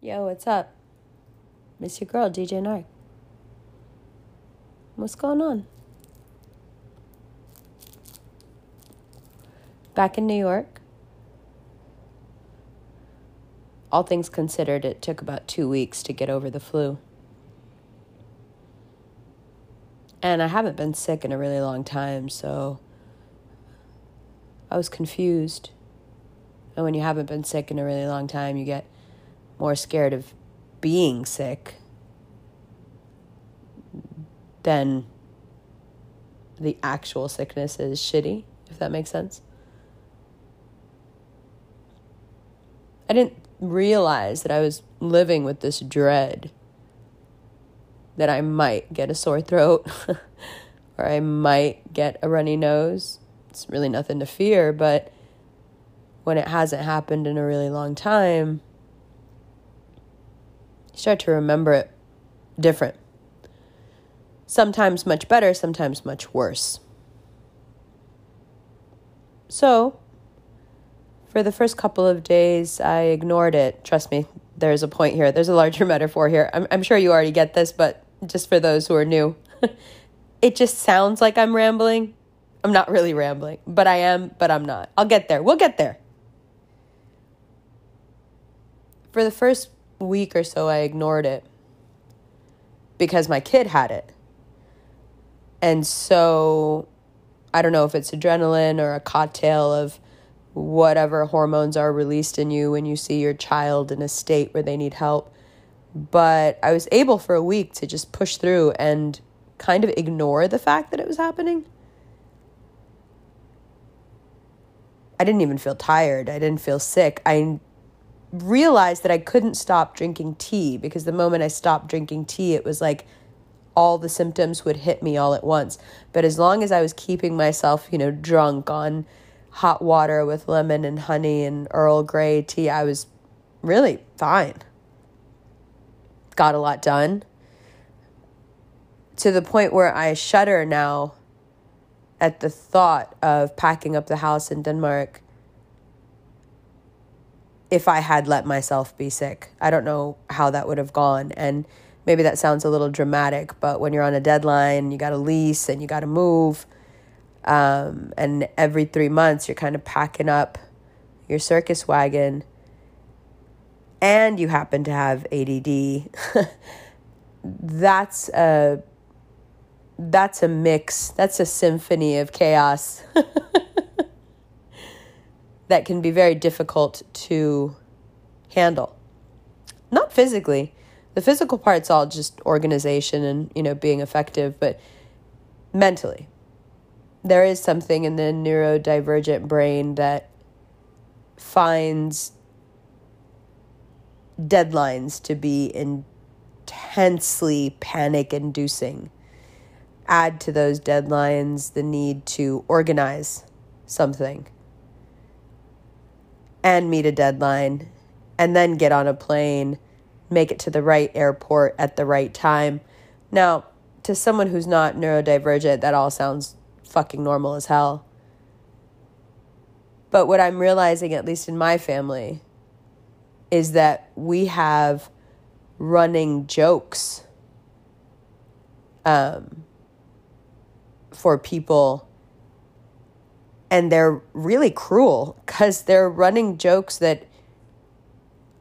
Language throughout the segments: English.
Yo, what's up? Miss your girl, DJ Nark. What's going on? Back in New York. All things considered, it took about two weeks to get over the flu. And I haven't been sick in a really long time, so I was confused. And when you haven't been sick in a really long time, you get more scared of being sick than the actual sickness is shitty, if that makes sense. I didn't realize that I was living with this dread that I might get a sore throat or I might get a runny nose. It's really nothing to fear, but when it hasn't happened in a really long time, start to remember it different. Sometimes much better, sometimes much worse. So, for the first couple of days, I ignored it. Trust me, there's a point here. There's a larger metaphor here. I'm, I'm sure you already get this, but just for those who are new, it just sounds like I'm rambling. I'm not really rambling, but I am, but I'm not. I'll get there. We'll get there. For the first week or so, I ignored it because my kid had it. And so I don't know if it's adrenaline or a cocktail of whatever hormones are released in you when you see your child in a state where they need help. But I was able for a week to just push through and kind of ignore the fact that it was happening. I didn't even feel tired. I didn't feel sick. I realized that I couldn't stop drinking tea because the moment I stopped drinking tea, it was like all the symptoms would hit me all at once. But as long as I was keeping myself, you know, drunk on hot water with lemon and honey and Earl Grey tea, I was really fine. Got a lot done to the point where I shudder now at the thought of packing up the house in Denmark if I had let myself be sick. I don't know how that would have gone. And maybe that sounds a little dramatic, but when you're on a deadline, you got a lease and you got to move, um, and every three months you're kind of packing up your circus wagon, and you happen to have ADD, that's a that's a mix. That's a symphony of chaos. that can be very difficult to handle. Not physically. The physical part's all just organization and, you know, being effective, but mentally. There is something in the neurodivergent brain that finds deadlines to be intensely panic inducing. Add to those deadlines the need to organize something and meet a deadline and then get on a plane, make it to the right airport at the right time. Now, to someone who's not neurodivergent, that all sounds fucking normal as hell. But what I'm realizing, at least in my family, is that we have running jokes um, for people and they're really cruel because they're running jokes that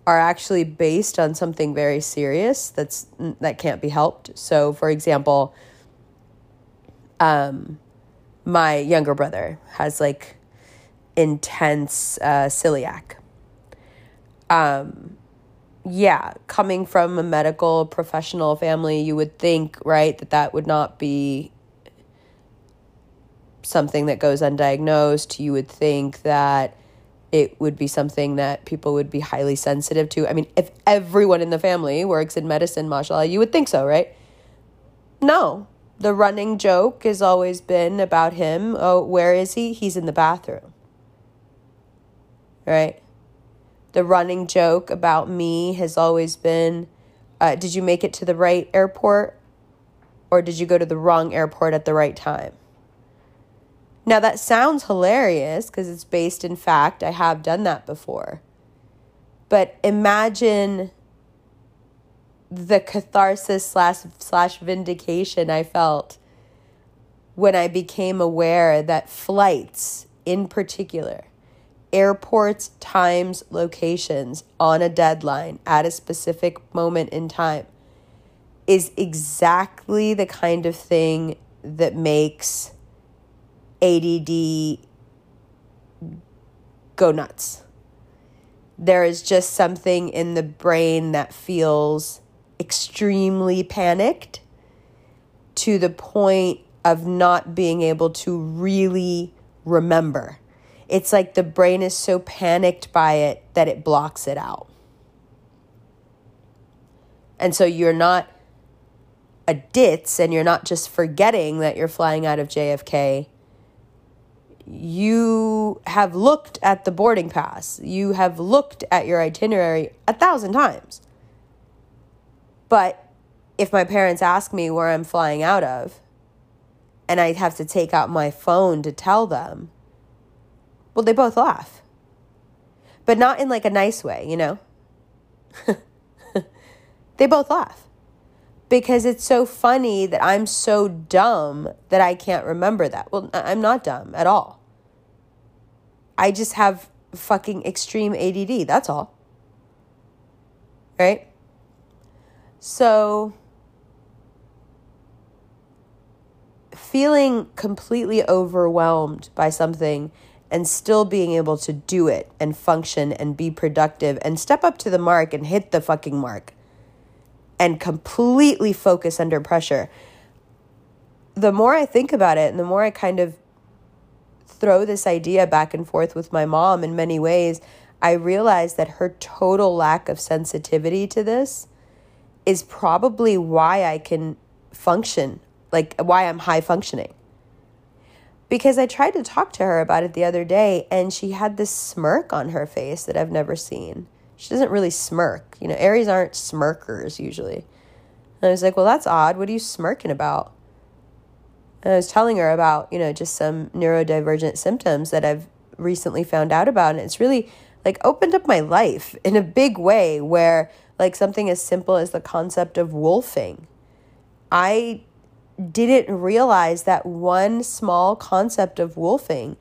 are actually based on something very serious that's that can't be helped. So, for example, um, my younger brother has like intense uh, celiac. Um, yeah, coming from a medical professional family, you would think, right, that that would not be something that goes undiagnosed, you would think that it would be something that people would be highly sensitive to. I mean, if everyone in the family works in medicine, mashallah, you would think so, right? No. The running joke has always been about him. Oh, where is he? He's in the bathroom. Right? The running joke about me has always been uh, did you make it to the right airport or did you go to the wrong airport at the right time? Now, that sounds hilarious because it's based in fact. I have done that before. But imagine the catharsis slash slash vindication I felt when I became aware that flights in particular airports, times, locations on a deadline at a specific moment in time is exactly the kind of thing that makes ADD go nuts. There is just something in the brain that feels extremely panicked to the point of not being able to really remember. It's like the brain is so panicked by it that it blocks it out. And so you're not a ditz and you're not just forgetting that you're flying out of JFK. You have looked at the boarding pass. You have looked at your itinerary a thousand times. But if my parents ask me where I'm flying out of, and I have to take out my phone to tell them, well, they both laugh. But not in like a nice way, you know? they both laugh. Because it's so funny that I'm so dumb that I can't remember that. Well, I'm not dumb at all. I just have fucking extreme ADD. That's all. Right? So, feeling completely overwhelmed by something and still being able to do it and function and be productive and step up to the mark and hit the fucking mark and completely focus under pressure. The more I think about it and the more I kind of throw this idea back and forth with my mom in many ways, I realize that her total lack of sensitivity to this is probably why I can function, like why I'm high functioning. Because I tried to talk to her about it the other day and she had this smirk on her face that I've never seen. She doesn't really smirk. You know, Aries aren't smirkers usually. And I was like, well, that's odd. What are you smirking about? And I was telling her about, you know, just some neurodivergent symptoms that I've recently found out about. And it's really like opened up my life in a big way where like something as simple as the concept of wolfing. I didn't realize that one small concept of wolfing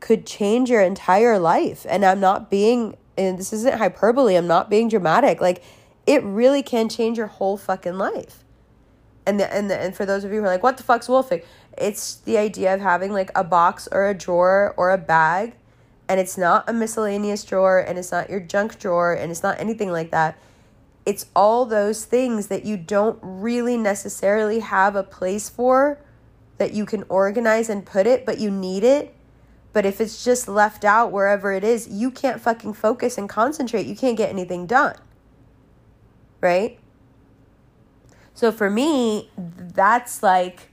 could change your entire life. And I'm not being, and this isn't hyperbole, I'm not being dramatic. Like, it really can change your whole fucking life. And, the, and, the, and for those of you who are like, what the fuck's wolfing? It's the idea of having like a box or a drawer or a bag, and it's not a miscellaneous drawer, and it's not your junk drawer, and it's not anything like that it's all those things that you don't really necessarily have a place for that you can organize and put it, but you need it. But if it's just left out wherever it is, you can't fucking focus and concentrate. You can't get anything done. Right? So for me, that's like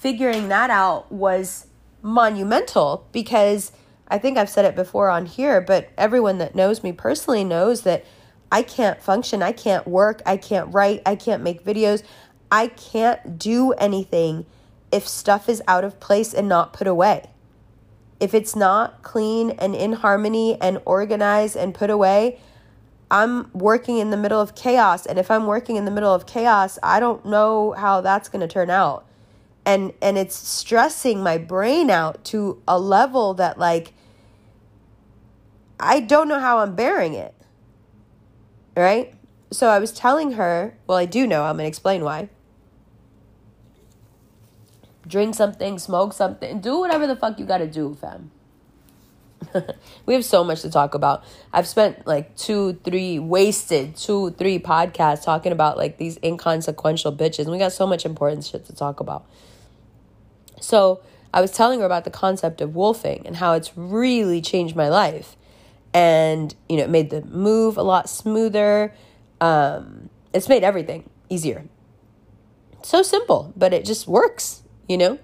figuring that out was monumental because I think I've said it before on here, but everyone that knows me personally knows that I can't function. I can't work. I can't write. I can't make videos. I can't do anything if stuff is out of place and not put away. If it's not clean and in harmony and organized and put away, I'm working in the middle of chaos. And if I'm working in the middle of chaos, I don't know how that's going to turn out. And and it's stressing my brain out to a level that like I don't know how I'm bearing it right? So I was telling her, well, I do know, I'm going to explain why. Drink something, smoke something, do whatever the fuck you got to do, fam. we have so much to talk about. I've spent like two, three, wasted two, three podcasts talking about like these inconsequential bitches. And we got so much important shit to talk about. So I was telling her about the concept of wolfing and how it's really changed my life. And you know it made the move a lot smoother. Um, it's made everything easier. So simple but it just works you know?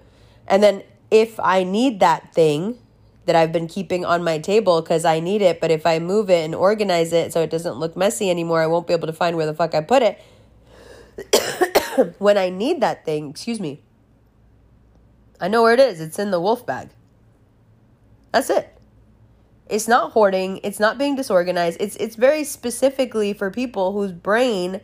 And then if i need that thing that i've been keeping on my table because i need it but if i move it and organize it so it doesn't look messy anymore i won't be able to find where the fuck i put it. When i need that thing excuse me i know where it is it's in the wolf bag that's it it's not hoarding, it's not being disorganized. It's it's very specifically for people whose brain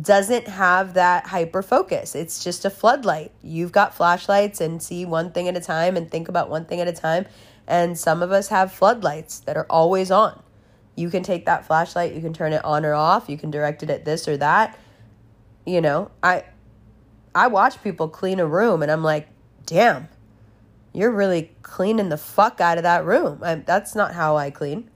doesn't have that hyper focus. It's just a floodlight. You've got flashlights and see one thing at a time and think about one thing at a time. And some of us have floodlights that are always on. You can take that flashlight, you can turn it on or off, you can direct it at this or that. You know, I I watch people clean a room and I'm like, "Damn. You're really cleaning the fuck out of that room." I, that's not how I clean.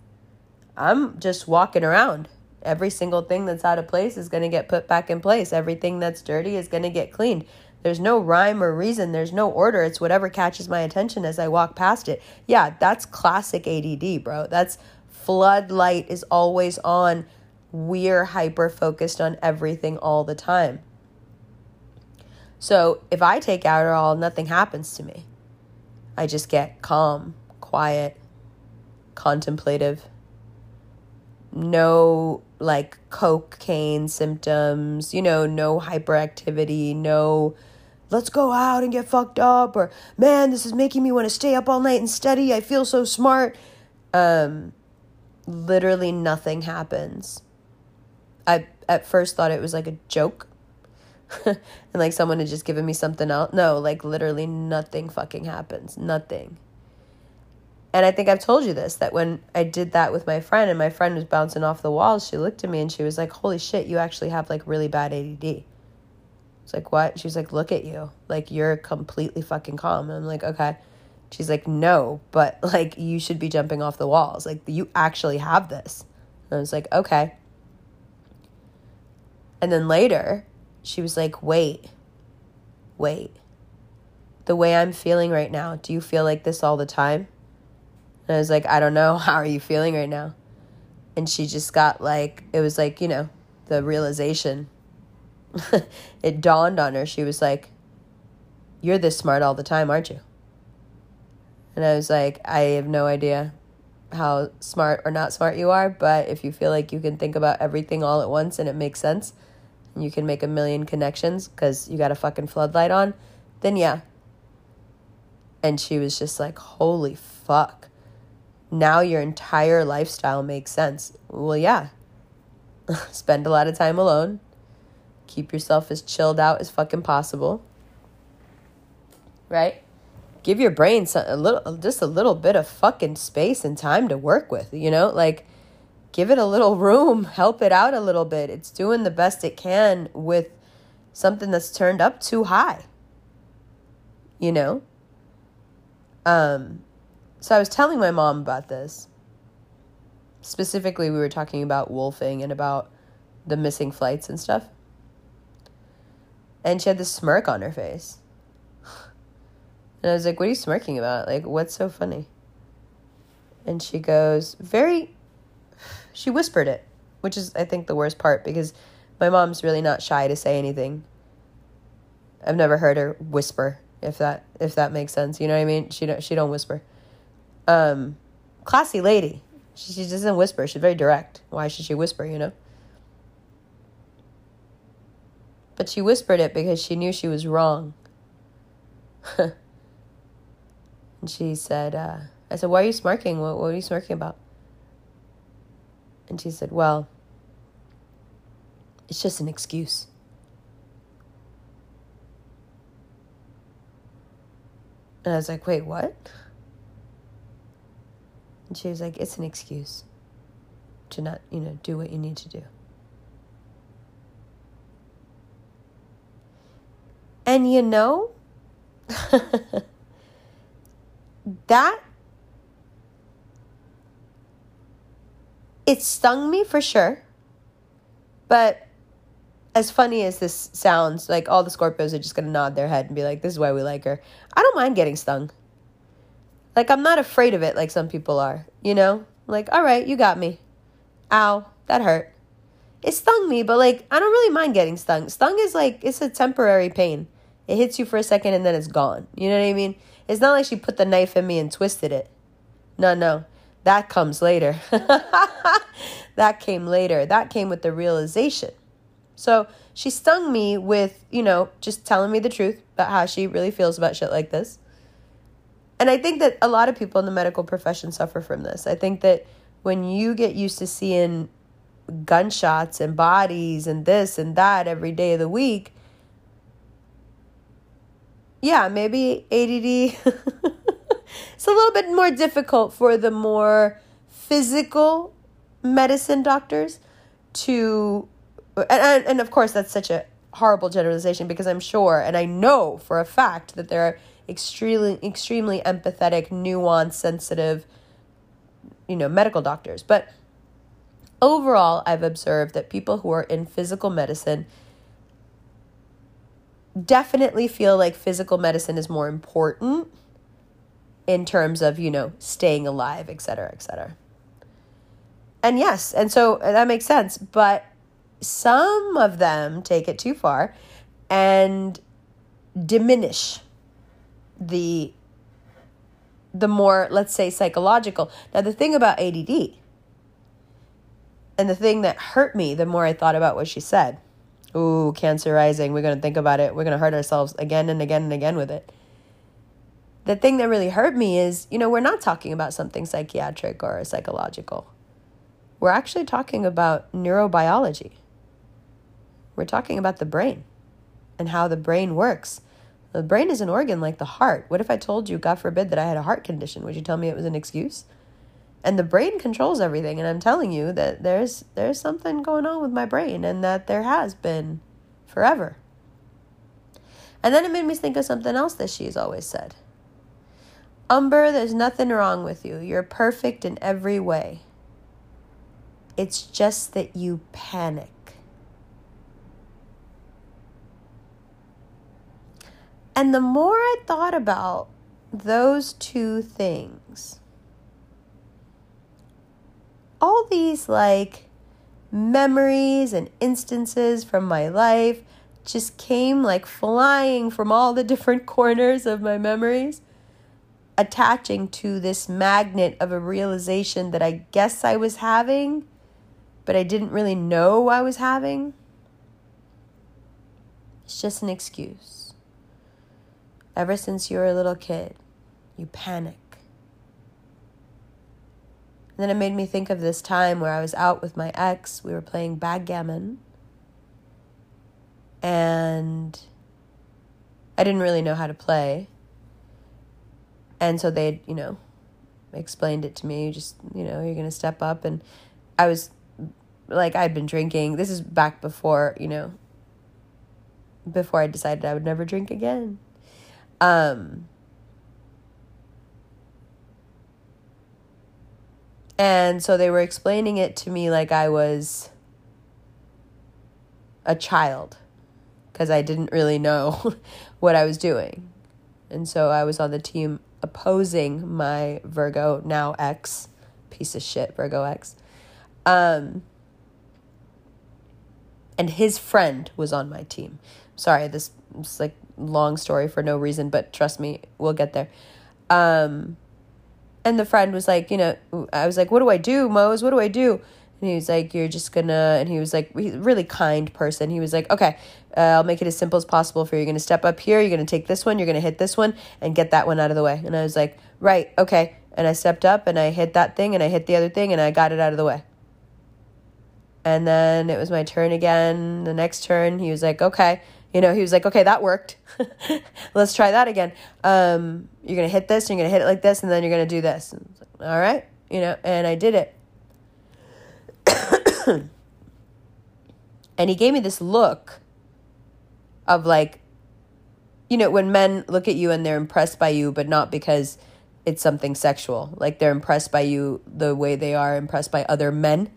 I'm just walking around Every single thing that's out of place is going to get put back in place. Everything that's dirty is going to get cleaned. There's no rhyme or reason. There's no order. It's whatever catches my attention as I walk past it. Yeah, that's classic ADD, bro. That's floodlight is always on. We're hyper focused on everything all the time. So if I take Adderall, nothing happens to me. I just get calm, quiet, contemplative no like cocaine symptoms, you know, no hyperactivity, no let's go out and get fucked up or man, this is making me want to stay up all night and study. I feel so smart. Um literally nothing happens. I at first thought it was like a joke. and like someone had just given me something else. No, like literally nothing fucking happens. Nothing. And I think I've told you this that when I did that with my friend and my friend was bouncing off the walls, she looked at me and she was like, Holy shit, you actually have like really bad ADD. It's like, What? She was like, Look at you. Like, you're completely fucking calm. And I'm like, Okay. She's like, No, but like, you should be jumping off the walls. Like, you actually have this. And I was like, Okay. And then later, she was like, Wait, wait. The way I'm feeling right now, do you feel like this all the time? And I was like, I don't know. How are you feeling right now? And she just got like, it was like, you know, the realization. it dawned on her. She was like, You're this smart all the time, aren't you? And I was like, I have no idea how smart or not smart you are, but if you feel like you can think about everything all at once and it makes sense, you can make a million connections because you got a fucking floodlight on, then yeah. And she was just like, Holy fuck now your entire lifestyle makes sense. Well, yeah. Spend a lot of time alone. Keep yourself as chilled out as fucking possible. Right? Give your brain some, a little just a little bit of fucking space and time to work with, you know? Like give it a little room, help it out a little bit. It's doing the best it can with something that's turned up too high. You know? Um so I was telling my mom about this. Specifically, we were talking about wolfing and about the missing flights and stuff. And she had this smirk on her face. And I was like, What are you smirking about? Like, what's so funny? And she goes, Very. She whispered it, which is, I think, the worst part because my mom's really not shy to say anything. I've never heard her whisper, if that if that makes sense. You know what I mean? She don't she don't whisper um, classy lady. She, she doesn't whisper. She's very direct. Why should she whisper, you know? But she whispered it because she knew she was wrong. and she said, uh, I said, why are you smirking? What, what are you smirking about? And she said, well, it's just an excuse. And I was like, wait, what? And she was like, it's an excuse to not, you know, do what you need to do. And you know, that it stung me for sure. But as funny as this sounds, like all the Scorpios are just gonna nod their head and be like, this is why we like her. I don't mind getting stung. Like, I'm not afraid of it like some people are, you know? Like, all right, you got me. Ow, that hurt. It stung me, but like, I don't really mind getting stung. Stung is like, it's a temporary pain. It hits you for a second and then it's gone. You know what I mean? It's not like she put the knife in me and twisted it. No, no. That comes later. that came later. That came with the realization. So she stung me with, you know, just telling me the truth about how she really feels about shit like this. And I think that a lot of people in the medical profession suffer from this. I think that when you get used to seeing gunshots and bodies and this and that every day of the week, yeah, maybe ADD. it's a little bit more difficult for the more physical medicine doctors to and, and of course that's such a horrible generalization because I'm sure and I know for a fact that there are extremely extremely empathetic, nuanced, sensitive you know, medical doctors. But overall, I've observed that people who are in physical medicine definitely feel like physical medicine is more important in terms of, you know, staying alive, et cetera, et cetera. And yes, and so that makes sense. But some of them take it too far and diminish the the more let's say psychological now the thing about add and the thing that hurt me the more i thought about what she said ooh cancer rising we're going to think about it we're going to hurt ourselves again and again and again with it the thing that really hurt me is you know we're not talking about something psychiatric or psychological we're actually talking about neurobiology we're talking about the brain and how the brain works. The brain is an organ like the heart. What if I told you, God forbid, that I had a heart condition? Would you tell me it was an excuse? And the brain controls everything, and I'm telling you that there's there's something going on with my brain, and that there has been forever. And then it made me think of something else that she's always said. Umber, there's nothing wrong with you. You're perfect in every way. It's just that you panic. And the more I thought about those two things, all these like memories and instances from my life just came like flying from all the different corners of my memories, attaching to this magnet of a realization that I guess I was having, but I didn't really know I was having. It's just an excuse. Ever since you were a little kid, you panic. And then it made me think of this time where I was out with my ex. We were playing backgammon. And I didn't really know how to play. And so they, you know, explained it to me. Just, you know, you're going to step up. And I was like, I'd been drinking. This is back before, you know, before I decided I would never drink again. Um, and so they were explaining it to me like I was a child because I didn't really know what I was doing. And so I was on the team opposing my Virgo, now ex, piece of shit, Virgo ex. Um, and his friend was on my team. Sorry, this is like long story for no reason, but trust me, we'll get there. Um, and the friend was like, you know, I was like, what do I do, Mose? What do I do? And he was like, you're just gonna, and he was like, he's a really kind person. He was like, okay, uh, I'll make it as simple as possible for you. You're gonna step up here, you're gonna take this one, you're gonna hit this one, and get that one out of the way. And I was like, right, okay. And I stepped up and I hit that thing and I hit the other thing and I got it out of the way. And then it was my turn again. The next turn, he was like, okay you know, he was like, okay, that worked. Let's try that again. Um, you're going to hit this, you're going to hit it like this, and then you're going to do this. Like, All right. You know, and I did it. and he gave me this look of like, you know, when men look at you and they're impressed by you, but not because it's something sexual. Like they're impressed by you the way they are impressed by other men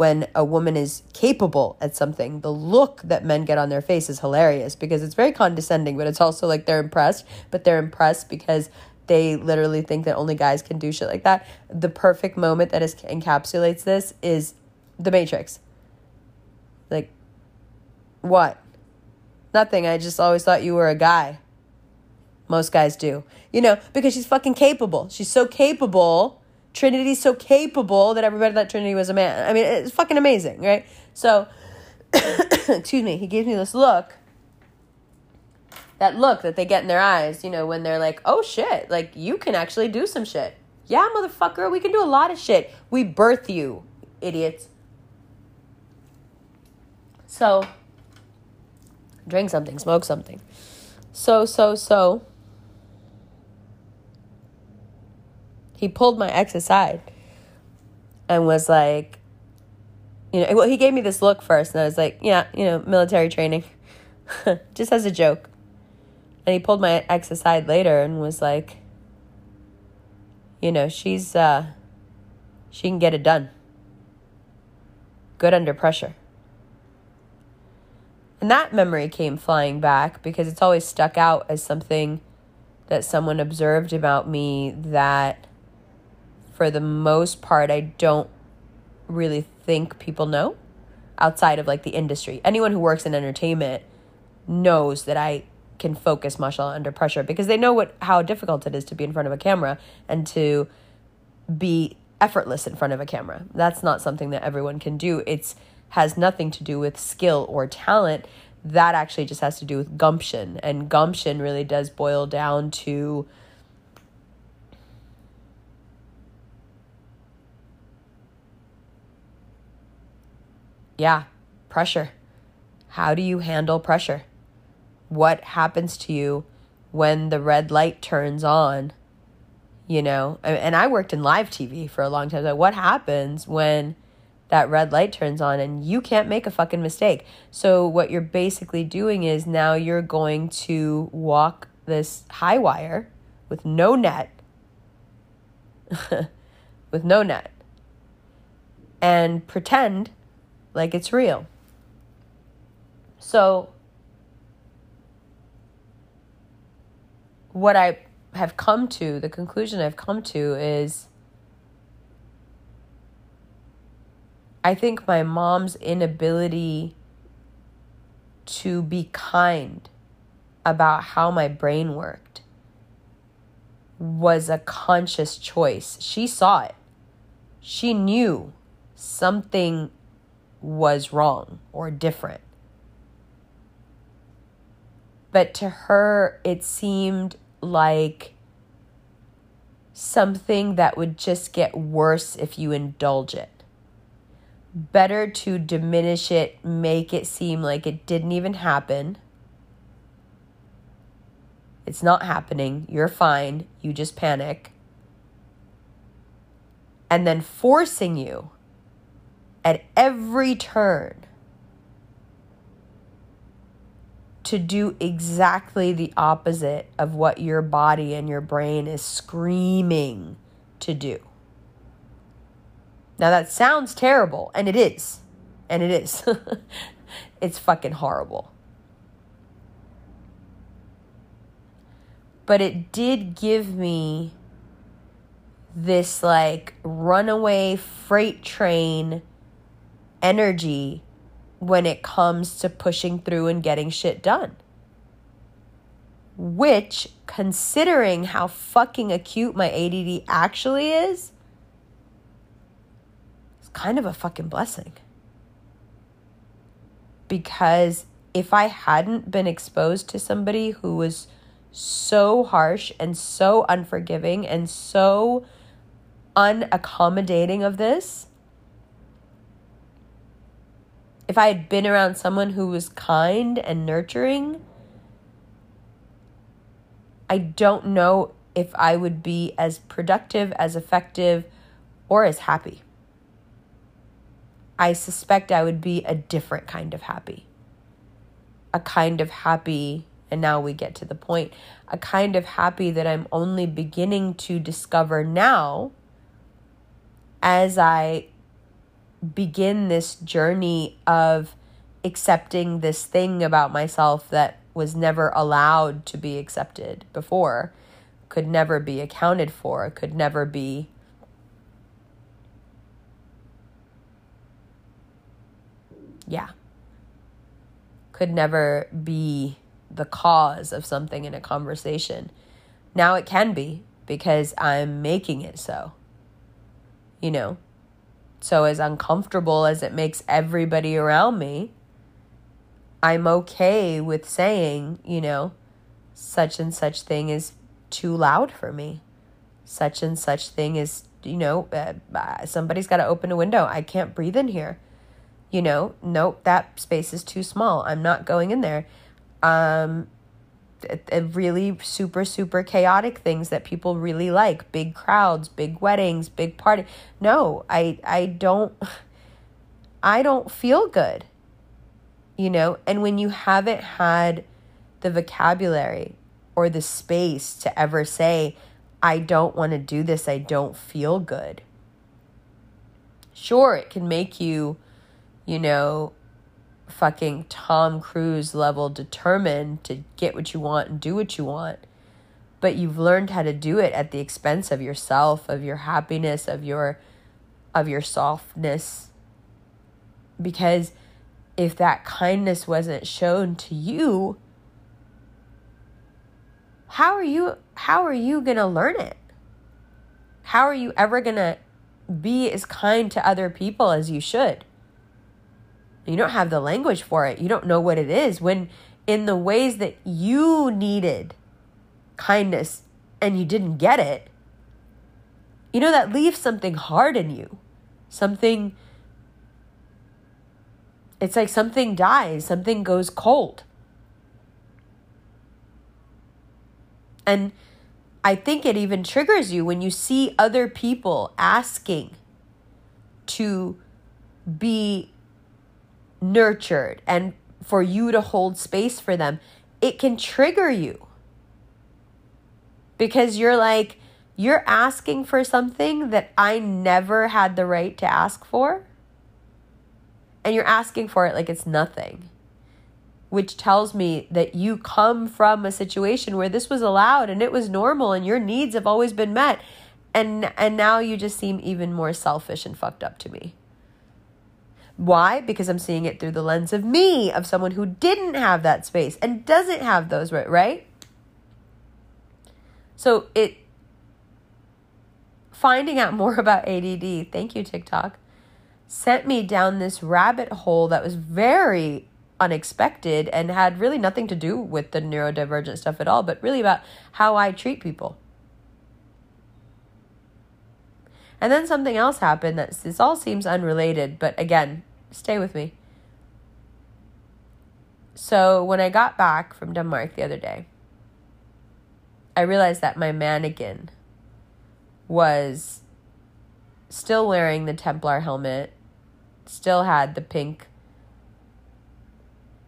when a woman is capable at something, the look that men get on their face is hilarious because it's very condescending, but it's also like they're impressed, but they're impressed because they literally think that only guys can do shit like that. The perfect moment that is, encapsulates this is The Matrix. Like, what? Nothing. I just always thought you were a guy. Most guys do. You know, because she's fucking capable. She's so capable Trinity's so capable that everybody thought Trinity was a man. I mean, it's fucking amazing, right? So, excuse me, he gives me this look. That look that they get in their eyes, you know, when they're like, oh shit, like you can actually do some shit. Yeah, motherfucker, we can do a lot of shit. We birth you, idiots. So, drink something, smoke something. So, so, so. He pulled my ex aside and was like, you know, well, he gave me this look first, and I was like, yeah, you know, military training, just as a joke. And he pulled my ex aside later and was like, you know, she's, uh, she can get it done. Good under pressure. And that memory came flying back because it's always stuck out as something that someone observed about me that, for the most part, I don't really think people know outside of like the industry. Anyone who works in entertainment knows that I can focus muscle under pressure because they know what how difficult it is to be in front of a camera and to be effortless in front of a camera. That's not something that everyone can do. It's has nothing to do with skill or talent. That actually just has to do with gumption. And gumption really does boil down to yeah, pressure. How do you handle pressure? What happens to you when the red light turns on? You know, and I worked in live TV for a long time. Like, what happens when that red light turns on and you can't make a fucking mistake. So what you're basically doing is now you're going to walk this high wire with no net with no net and pretend like it's real. So what I have come to, the conclusion I've come to is I think my mom's inability to be kind about how my brain worked was a conscious choice. She saw it. She knew something was wrong or different. But to her, it seemed like something that would just get worse if you indulge it better to diminish it, make it seem like it didn't even happen. It's not happening. You're fine. You just panic. And then forcing you at every turn to do exactly the opposite of what your body and your brain is screaming to do. Now that sounds terrible, and it is. And it is. it's fucking horrible. But it did give me this like runaway freight train energy when it comes to pushing through and getting shit done. Which, considering how fucking acute my ADD actually is, kind of a fucking blessing. Because if I hadn't been exposed to somebody who was so harsh and so unforgiving and so unaccommodating of this, if I had been around someone who was kind and nurturing, I don't know if I would be as productive, as effective, or as happy. I suspect I would be a different kind of happy. A kind of happy, and now we get to the point, a kind of happy that I'm only beginning to discover now as I begin this journey of accepting this thing about myself that was never allowed to be accepted before, could never be accounted for, could never be yeah, could never be the cause of something in a conversation. Now it can be because I'm making it so. You know? So, as uncomfortable as it makes everybody around me, I'm okay with saying, you know, such and such thing is too loud for me. Such and such thing is, you know, uh, uh somebody's got to open a window. I can't breathe in here You know, nope, that space is too small. I'm not going in there. Um, really super super chaotic things that people really like big crowds big weddings big party no i i don't i don't feel good you know and when you haven't had the vocabulary or the space to ever say i don't want to do this i don't feel good sure it can make you you know fucking Tom Cruise level determined to get what you want and do what you want. But you've learned how to do it at the expense of yourself, of your happiness, of your of your softness. Because if that kindness wasn't shown to you, how are you how are you going to learn it? How are you ever going to be as kind to other people as you should? You don't have the language for it. You don't know what it is. When in the ways that you needed kindness and you didn't get it, you know, that leaves something hard in you. Something, it's like something dies, something goes cold. And I think it even triggers you when you see other people asking to be nurtured and for you to hold space for them, it can trigger you. Because you're like, you're asking for something that I never had the right to ask for. And you're asking for it like it's nothing. Which tells me that you come from a situation where this was allowed and it was normal and your needs have always been met. And and now you just seem even more selfish and fucked up to me. Why? Because I'm seeing it through the lens of me, of someone who didn't have that space and doesn't have those, right? So it, finding out more about ADD, thank you, TikTok, sent me down this rabbit hole that was very unexpected and had really nothing to do with the neurodivergent stuff at all, but really about how I treat people. And then something else happened that this all seems unrelated, but again, Stay with me. So, when I got back from Denmark the other day, I realized that my mannequin was still wearing the Templar helmet, still had the pink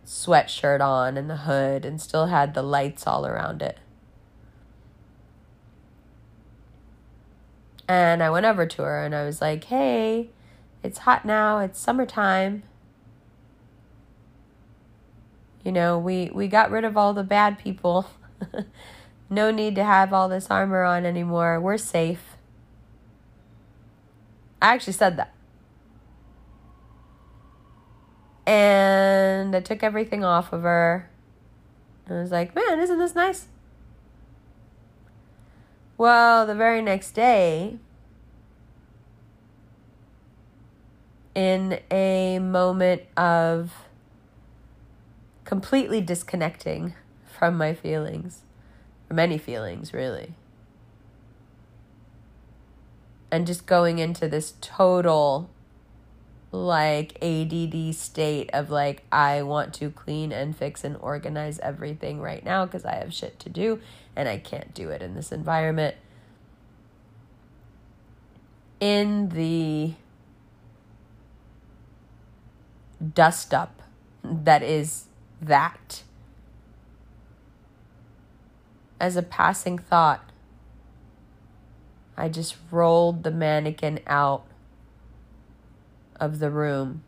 sweatshirt on and the hood, and still had the lights all around it. And I went over to her and I was like, hey, it's hot now, it's summertime. You know, we, we got rid of all the bad people. no need to have all this armor on anymore. We're safe. I actually said that. And I took everything off of her. I was like, man, isn't this nice? Well, the very next day, in a moment of completely disconnecting from my feelings, from any feelings, really. And just going into this total like ADD state of like, I want to clean and fix and organize everything right now because I have shit to do and I can't do it in this environment. In the dust up that is that. As a passing thought, I just rolled the mannequin out of the room.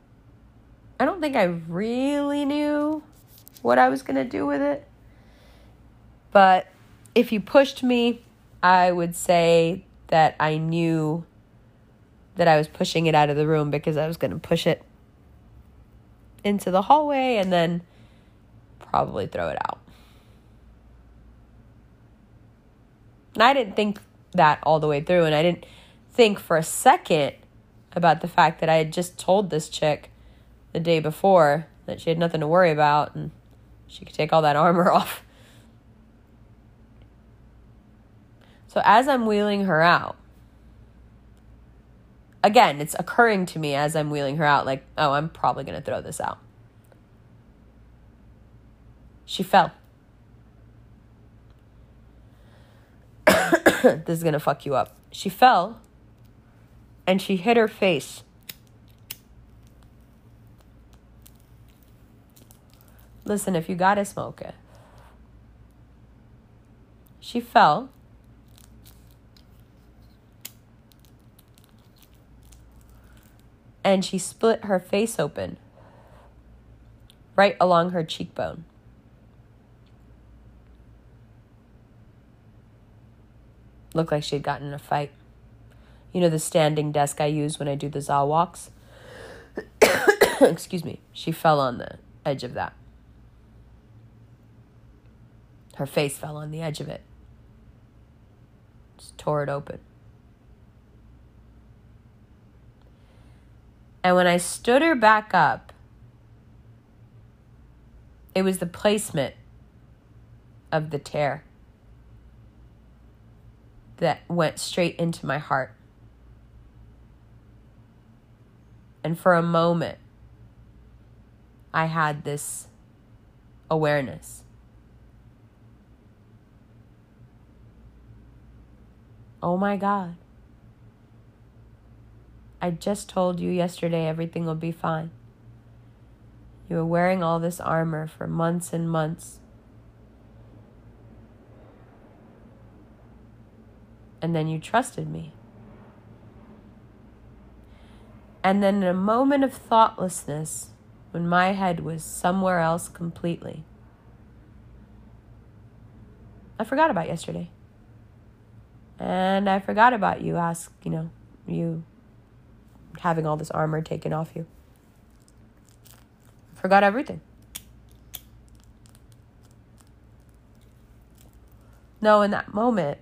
I don't think I really knew what I was going to do with it. But if you pushed me, I would say that I knew that I was pushing it out of the room because I was going to push it into the hallway and then probably throw it out. And I didn't think that all the way through, and I didn't think for a second about the fact that I had just told this chick the day before that she had nothing to worry about and she could take all that armor off. So as I'm wheeling her out, again, it's occurring to me as I'm wheeling her out, like, oh, I'm probably going to throw this out. She fell. this is going to fuck you up. She fell and she hit her face. Listen, if you gotta smoke it. She fell and she split her face open right along her cheekbone. Looked like she'd gotten in a fight. You know the standing desk I use when I do the za walks? Excuse me. She fell on the edge of that. Her face fell on the edge of it. Just tore it open. And when I stood her back up, it was the placement of the tear that went straight into my heart. And for a moment, I had this awareness. Oh my God. I just told you yesterday everything will be fine. You were wearing all this armor for months and months. And then you trusted me. And then, in a moment of thoughtlessness, when my head was somewhere else completely, I forgot about yesterday. And I forgot about you ask, you know, you having all this armor taken off you. Forgot everything. No, in that moment,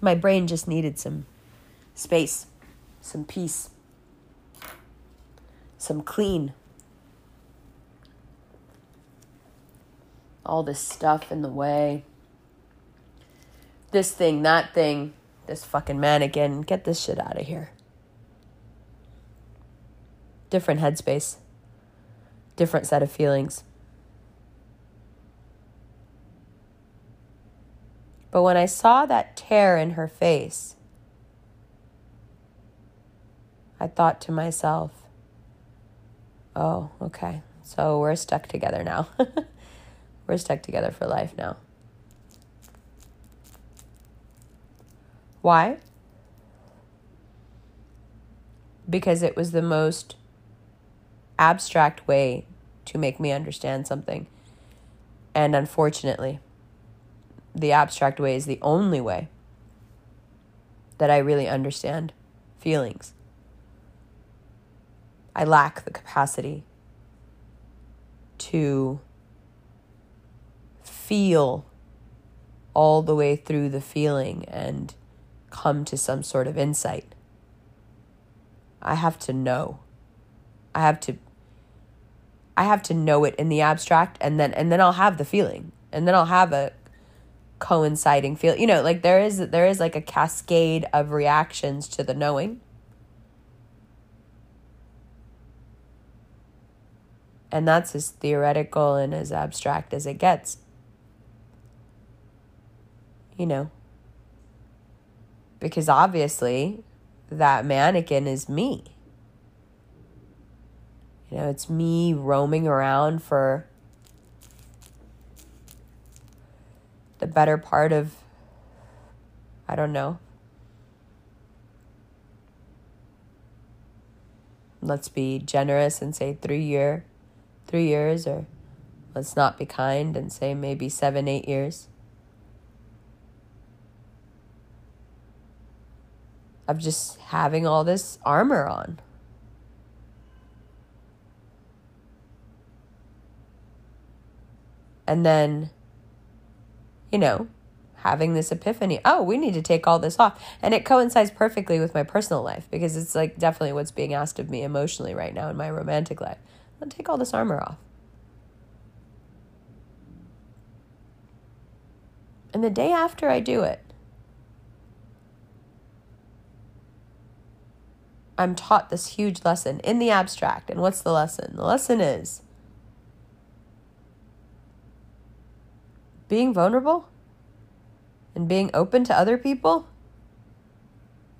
my brain just needed some space, some peace, some clean. All this stuff in the way. This thing, that thing this fucking mannequin. Get this shit out of here. Different headspace, different set of feelings. But when I saw that tear in her face, I thought to myself, oh, okay, so we're stuck together now. we're stuck together for life now. Why? Because it was the most abstract way to make me understand something. And unfortunately, the abstract way is the only way that I really understand feelings. I lack the capacity to feel all the way through the feeling and come to some sort of insight. I have to know. I have to I have to know it in the abstract and then and then I'll have the feeling. And then I'll have a coinciding feel. You know, like there is there is like a cascade of reactions to the knowing. And that's as theoretical and as abstract as it gets. You know, because obviously that mannequin is me. You know, it's me roaming around for the better part of, I don't know. Let's be generous and say three year, three years, or let's not be kind and say maybe seven, eight years. Of just having all this armor on. And then, you know, having this epiphany oh, we need to take all this off. And it coincides perfectly with my personal life because it's like definitely what's being asked of me emotionally right now in my romantic life. I'll take all this armor off. And the day after I do it, I'm taught this huge lesson in the abstract. And what's the lesson? The lesson is being vulnerable and being open to other people,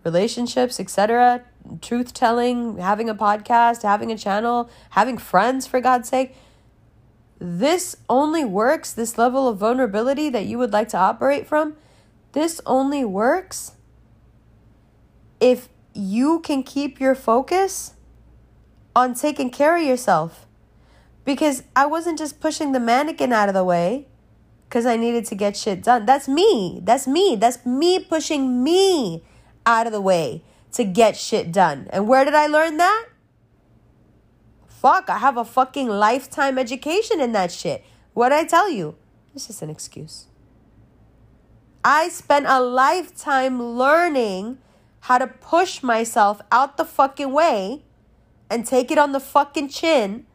relationships, etc., truth telling, having a podcast, having a channel, having friends, for God's sake. This only works, this level of vulnerability that you would like to operate from, this only works if you can keep your focus on taking care of yourself. Because I wasn't just pushing the mannequin out of the way because I needed to get shit done. That's me. That's me. That's me pushing me out of the way to get shit done. And where did I learn that? Fuck, I have a fucking lifetime education in that shit. What did I tell you? It's just an excuse. I spent a lifetime learning how to push myself out the fucking way and take it on the fucking chin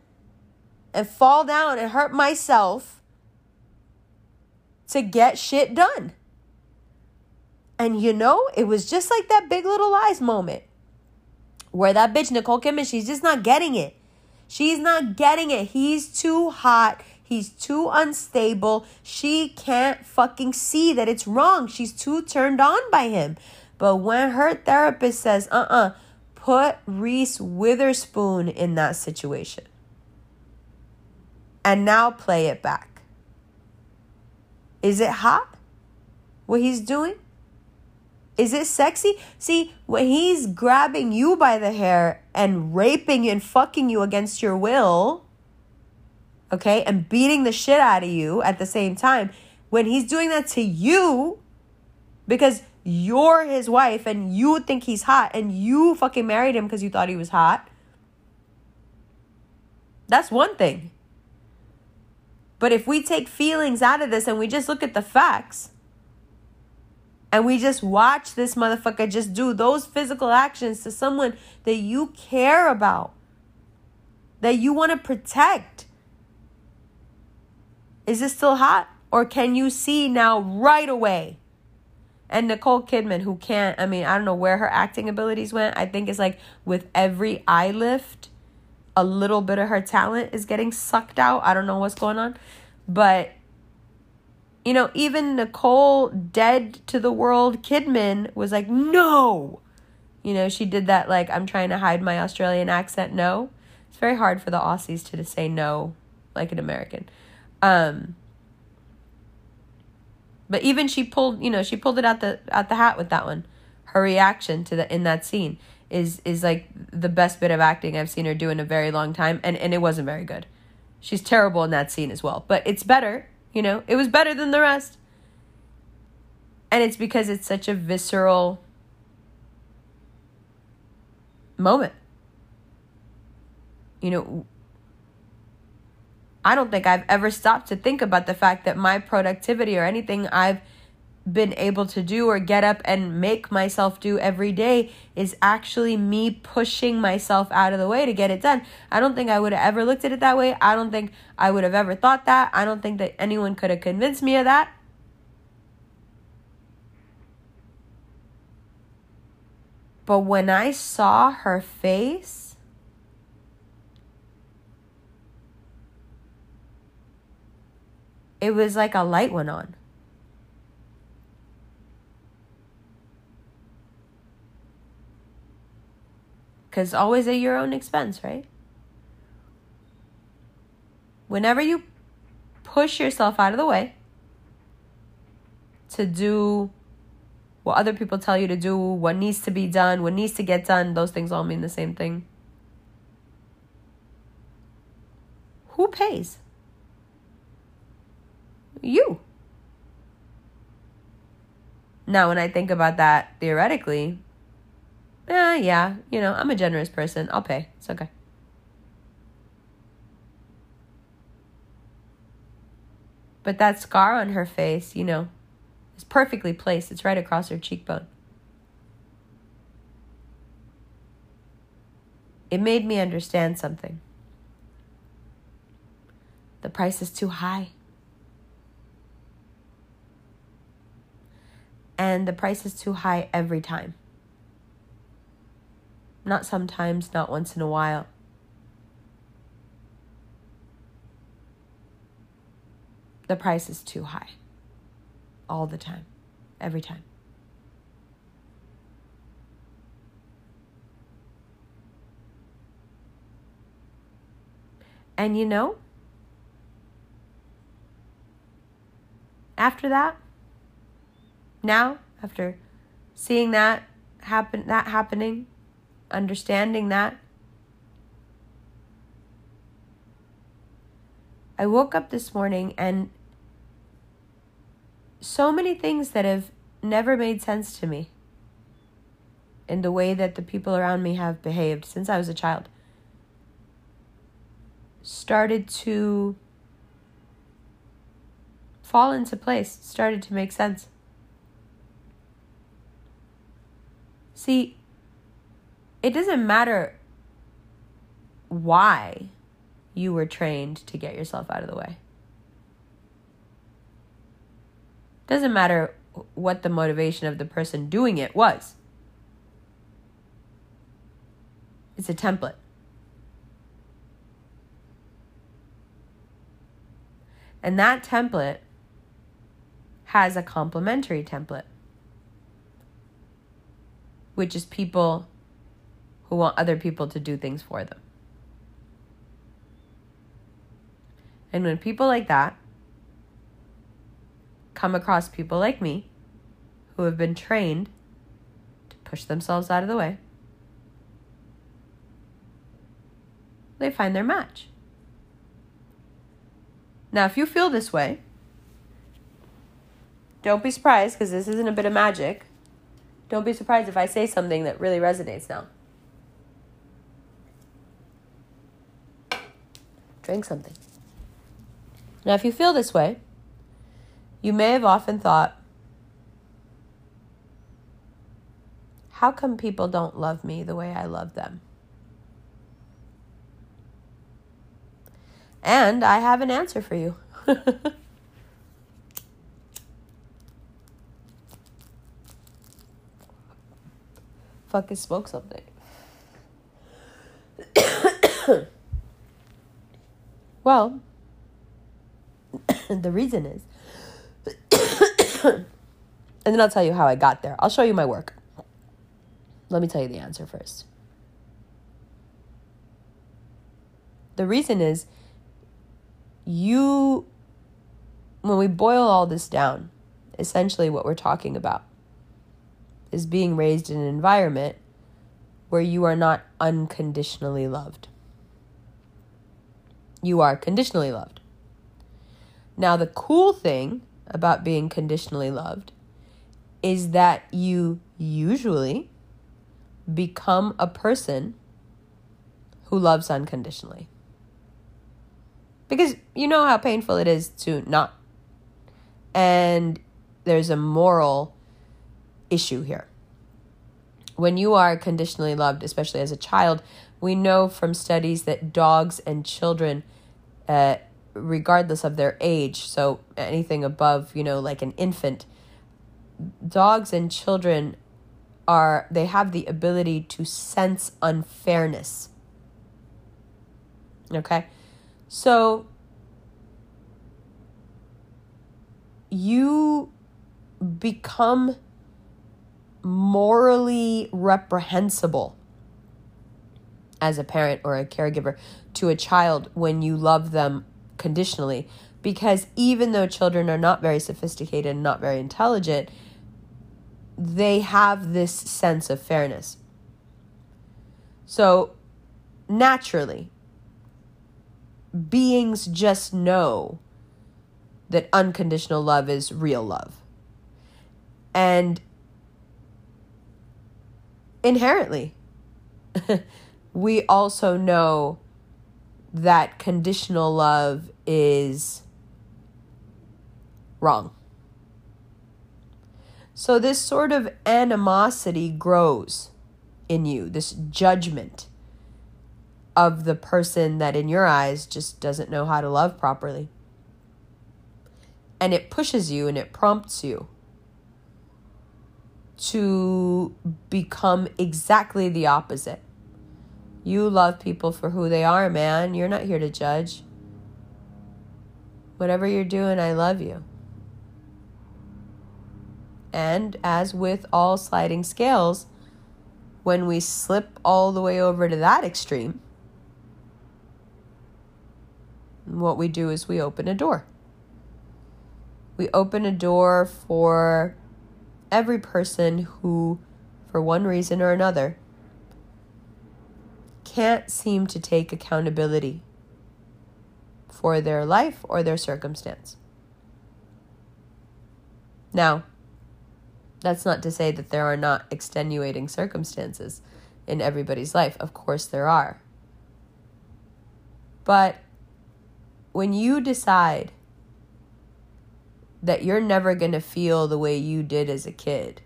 and fall down and hurt myself to get shit done. And you know, it was just like that big little lies moment where that bitch Nicole Kidman, she's just not getting it. She's not getting it. He's too hot. He's too unstable. She can't fucking see that it's wrong. She's too turned on by him. But when her therapist says, uh uh-uh, uh, put Reese Witherspoon in that situation. And now play it back. Is it hot? What he's doing? Is it sexy? See, when he's grabbing you by the hair and raping and fucking you against your will, okay, and beating the shit out of you at the same time, when he's doing that to you, because you're his wife and you think he's hot and you fucking married him because you thought he was hot. That's one thing. But if we take feelings out of this and we just look at the facts and we just watch this motherfucker just do those physical actions to someone that you care about, that you want to protect, is this still hot? Or can you see now right away and Nicole Kidman, who can't, I mean, I don't know where her acting abilities went. I think it's like with every eye lift, a little bit of her talent is getting sucked out. I don't know what's going on. But, you know, even Nicole, dead to the world Kidman, was like, no. You know, she did that, like, I'm trying to hide my Australian accent. No. It's very hard for the Aussies to, to say no like an American. Um, but even she pulled, you know, she pulled it out the out the hat with that one. Her reaction to the in that scene is is like the best bit of acting I've seen her do in a very long time, and and it wasn't very good. She's terrible in that scene as well, but it's better. You know, it was better than the rest. And it's because it's such a visceral moment. You know, I don't think I've ever stopped to think about the fact that my productivity or anything I've been able to do or get up and make myself do every day is actually me pushing myself out of the way to get it done. I don't think I would have ever looked at it that way. I don't think I would have ever thought that. I don't think that anyone could have convinced me of that. But when I saw her face, it was like a light went on. Because always at your own expense, right? Whenever you push yourself out of the way to do what other people tell you to do, what needs to be done, what needs to get done, those things all mean the same thing. Who pays? You. Now, when I think about that theoretically, eh, yeah, you know, I'm a generous person. I'll pay. It's okay. But that scar on her face, you know, is perfectly placed. It's right across her cheekbone. It made me understand something. The price is too high. And the price is too high every time. not sometimes, not once in a while. The price is too high. All the time. Every time. And you know, after that, now, after seeing that happen that happening, understanding that, I woke up this morning and so many things that have never made sense to me in the way that the people around me have behaved since I was a child started to fall into place, started to make sense. See, it doesn't matter why you were trained to get yourself out of the way. Doesn't matter what the motivation of the person doing it was. It's a template. And that template has a complementary template, which is people who want other people to do things for them. And when people like that come across people like me who have been trained to push themselves out of the way, they find their match. Now, if you feel this way, don't be surprised because this isn't a bit of magic. Don't be surprised if I say something that really resonates now. Drink something. Now, if you feel this way, you may have often thought, how come people don't love me the way I love them? And I have an answer for you. Fucking smoke something. well, the reason is, and then I'll tell you how I got there. I'll show you my work. Let me tell you the answer first. The reason is you, when we boil all this down, essentially what we're talking about is being raised in an environment where you are not unconditionally loved. You are conditionally loved. Now, the cool thing about being conditionally loved is that you usually become a person who loves unconditionally. Because you know how painful it is to not. And there's a moral issue here. When you are conditionally loved, especially as a child, we know from studies that dogs and children, uh, regardless of their age, so anything above, you know, like an infant, dogs and children are, they have the ability to sense unfairness. Okay? So you become morally reprehensible as a parent or a caregiver to a child when you love them conditionally because even though children are not very sophisticated and not very intelligent they have this sense of fairness so naturally beings just know that unconditional love is real love. And inherently, we also know that conditional love is wrong. So, this sort of animosity grows in you, this judgment of the person that in your eyes just doesn't know how to love properly. And it pushes you and it prompts you to become exactly the opposite You love people for who they are, man. You're not here to judge. Whatever you're doing, I love you. And as with all sliding scales, when we slip all the way over to that extreme, what we do is we open a door. We open a door for every person who, for one reason or another, can't seem to take accountability for their life or their circumstance. Now, that's not to say that there are not extenuating circumstances in everybody's life. Of course, there are. But when you decide that you're never going to feel the way you did as a kid,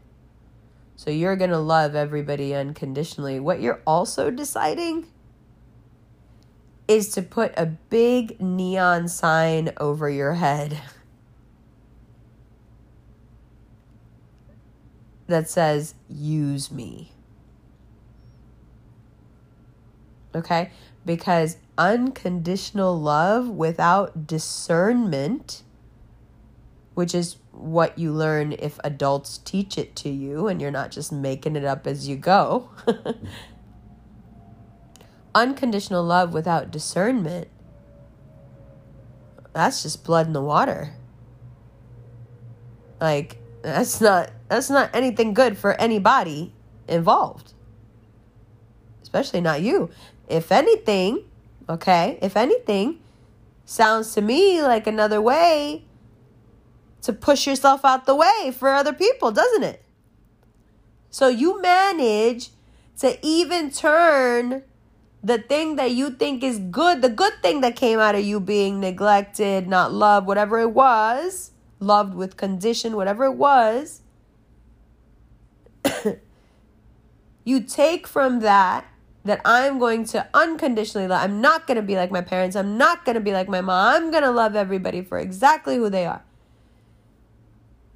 so you're going to love everybody unconditionally, what you're also deciding is to put a big neon sign over your head. that says, use me. Okay? Because unconditional love without discernment, which is what you learn if adults teach it to you and you're not just making it up as you go. unconditional love without discernment, that's just blood in the water. Like, that's not that's not anything good for anybody involved. Especially not you. If anything, okay, if anything, sounds to me like another way to push yourself out the way for other people, doesn't it? So you manage to even turn the thing that you think is good, the good thing that came out of you being neglected, not loved, whatever it was, loved with condition, whatever it was, you take from that that I'm going to unconditionally love. I'm not going to be like my parents. I'm not going to be like my mom. I'm going to love everybody for exactly who they are.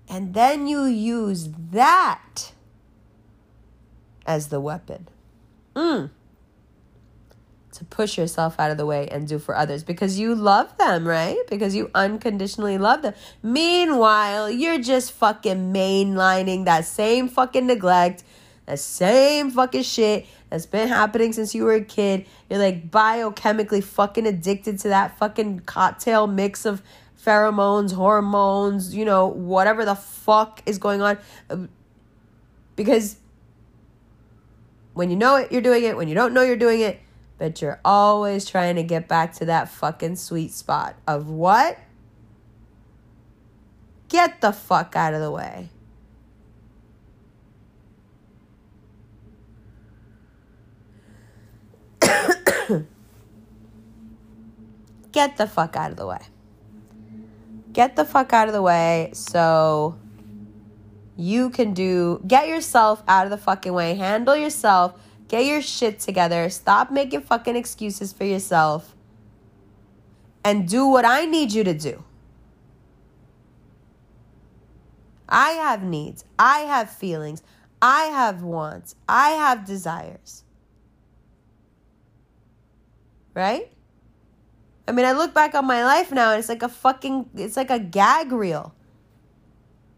And then you use that as the weapon. Mm. To push yourself out of the way and do for others because you love them, right? Because you unconditionally love them. Meanwhile, you're just fucking mainlining that same fucking neglect that same fucking shit that's been happening since you were a kid. You're like biochemically fucking addicted to that fucking cocktail mix of pheromones, hormones, you know, whatever the fuck is going on. Um, because when you know it, you're doing it. When you don't know you're doing it, but you're always trying to get back to that fucking sweet spot of what? Get the fuck out of the way. get the fuck out of the way. Get the fuck out of the way so you can do, get yourself out of the fucking way, handle yourself, get your shit together, stop making fucking excuses for yourself, and do what I need you to do. I have needs, I have feelings, I have wants, I have desires. Right? I mean, I look back on my life now and it's like a fucking, it's like a gag reel.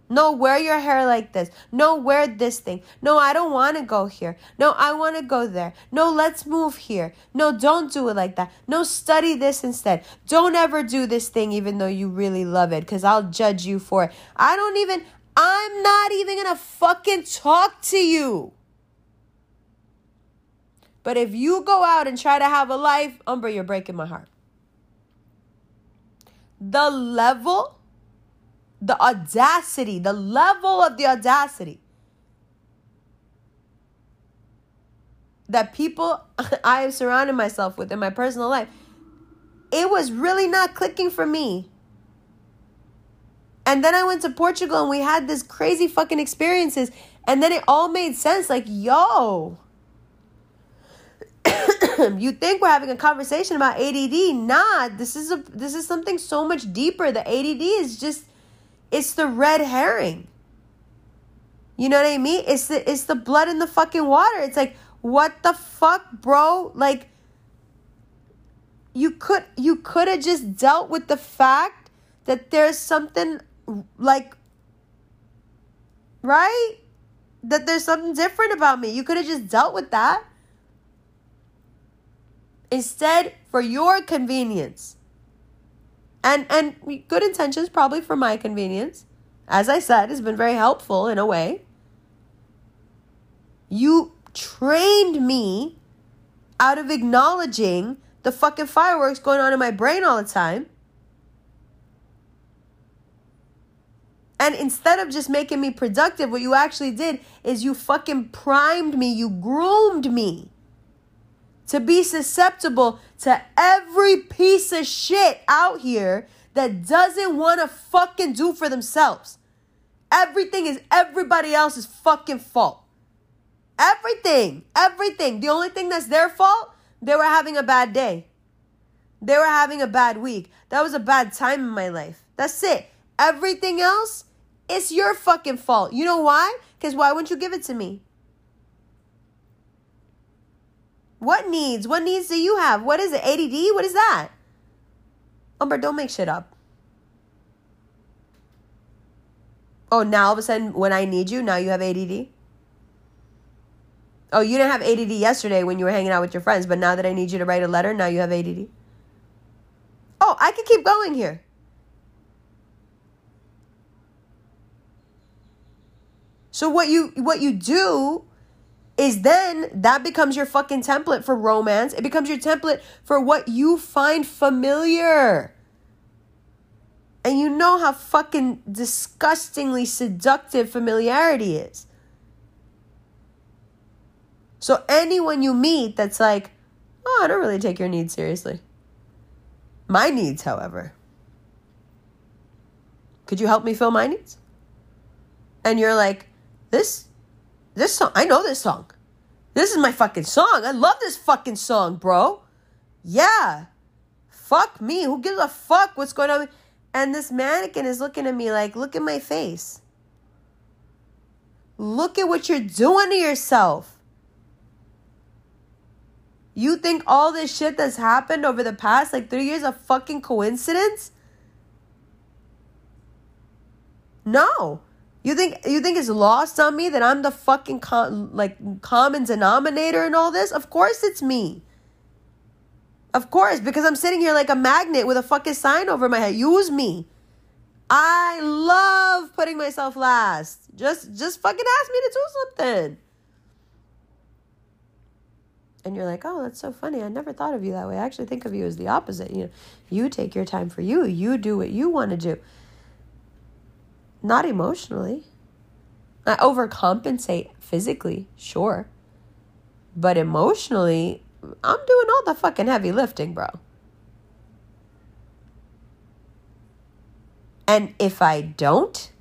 No, wear your hair like this. No, wear this thing. No, I don't want to go here. No, I want to go there. No, let's move here. No, don't do it like that. No, study this instead. Don't ever do this thing even though you really love it because I'll judge you for it. I don't even, I'm not even going to fucking talk to you. But if you go out and try to have a life, Umbra, you're breaking my heart the level, the audacity, the level of the audacity that people I have surrounded myself with in my personal life, it was really not clicking for me. And then I went to Portugal and we had this crazy fucking experiences. And then it all made sense. Like, yo, you think we're having a conversation about ADD. Nah, this is a this is something so much deeper. The ADD is just it's the red herring. You know what I mean? It's the it's the blood in the fucking water. It's like What the fuck, bro? Like you could you could have just dealt with the fact that there's something like right? That there's something different about me. You could have just dealt with that. Instead, for your convenience. And and good intentions probably for my convenience. As I said, has been very helpful in a way. You trained me out of acknowledging the fucking fireworks going on in my brain all the time. And instead of just making me productive, what you actually did is you fucking primed me, you groomed me to be susceptible to every piece of shit out here that doesn't want to fucking do for themselves. Everything is everybody else's fucking fault. Everything, everything. The only thing that's their fault they were having a bad day. They were having a bad week. That was a bad time in my life. That's it. Everything else, it's your fucking fault. You know why? Because why wouldn't you give it to me? What needs? What needs do you have? What is it? ADD? What is that? Umber, don't make shit up. Oh, now all of a sudden, when I need you, now you have ADD? Oh, you didn't have ADD yesterday when you were hanging out with your friends, but now that I need you to write a letter, now you have ADD. Oh, I could keep going here. So what you what you do is then that becomes your fucking template for romance. It becomes your template for what you find familiar. And you know how fucking disgustingly seductive familiarity is. So anyone you meet that's like, oh, I don't really take your needs seriously. My needs, however. Could you help me fill my needs? And you're like, this, this song, I know this song. This is my fucking song. I love this fucking song, bro. Yeah. Fuck me. Who gives a fuck what's going on? And this mannequin is looking at me like, look at my face. Look at what you're doing to yourself. You think all this shit that's happened over the past like three years a fucking coincidence? No. You think you think it's lost on me that I'm the fucking like common denominator in all this? Of course it's me. Of course, because I'm sitting here like a magnet with a fucking sign over my head. Use me. I love putting myself last. Just just fucking ask me to do something and you're like, oh, that's so funny. I never thought of you that way. I actually think of you as the opposite. You know, you take your time for you. You do what you want to do. Not emotionally. I overcompensate physically, sure. But emotionally, I'm doing all the fucking heavy lifting, bro. And if I don't,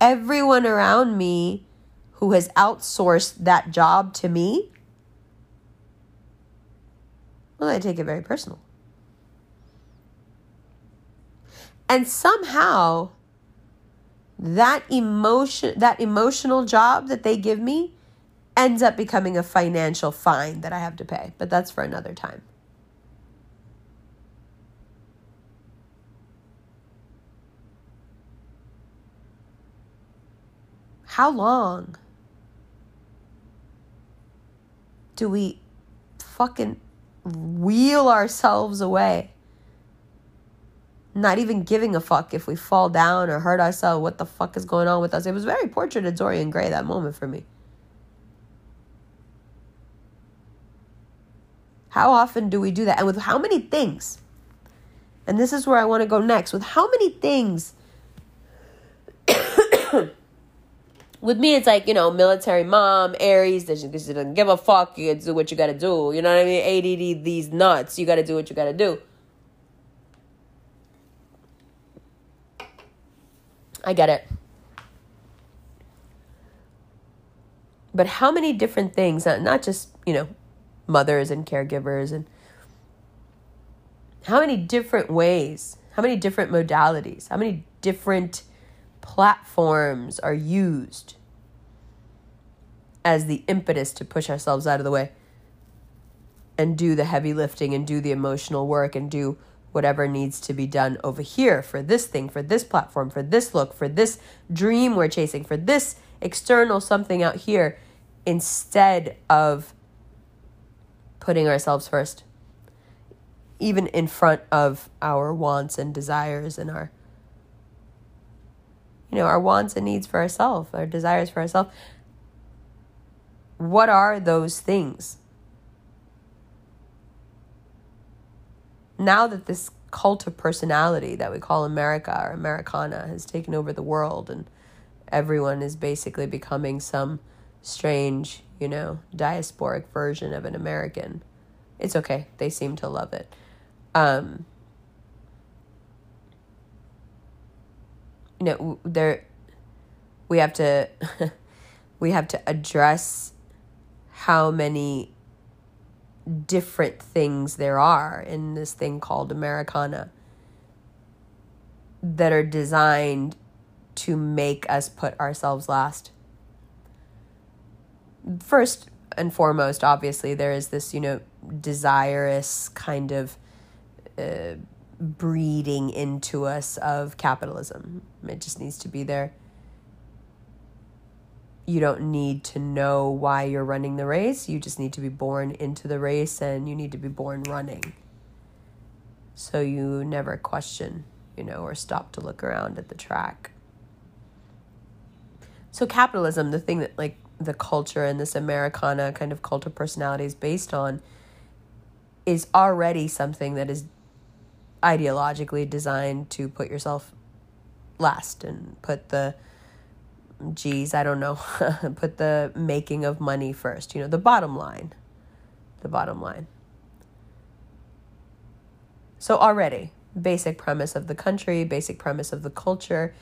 everyone around me who has outsourced that job to me, well, I take it very personal. And somehow that emotion that emotional job that they give me ends up becoming a financial fine that I have to pay. But that's for another time. How long? do we fucking wheel ourselves away? Not even giving a fuck if we fall down or hurt ourselves, what the fuck is going on with us? It was very portrait of Dorian Gray, that moment for me. How often do we do that? And with how many things? And this is where I want to go next. With how many things with me, it's like, you know, military mom, Aries, just doesn't give a fuck. You do what you gotta do. You know what I mean? ADD, these nuts. You gotta do what you gotta do. I get it. But how many different things, not just, you know, mothers and caregivers, and how many different ways, how many different modalities, how many different platforms are used as the impetus to push ourselves out of the way and do the heavy lifting and do the emotional work and do whatever needs to be done over here for this thing, for this platform, for this look, for this dream we're chasing, for this external something out here, instead of putting ourselves first, even in front of our wants and desires and our you know, our wants and needs for ourselves, our desires for ourselves. What are those things? Now that this cult of personality that we call America or Americana has taken over the world and everyone is basically becoming some strange, you know, diasporic version of an American. It's okay. They seem to love it. Um, you know there we have to we have to address how many different things there are in this thing called Americana that are designed to make us put ourselves last. First and foremost, obviously, there is this, you know, desirous kind of uh, breeding into us of capitalism. It just needs to be there. You don't need to know why you're running the race. You just need to be born into the race and you need to be born running. So you never question, you know, or stop to look around at the track. So capitalism, the thing that like the culture and this Americana kind of cult of personality is based on, is already something that is ideologically designed to put yourself last and put the geez, I don't know, put the making of money first, you know, the bottom line. The bottom line. So already, basic premise of the country, basic premise of the culture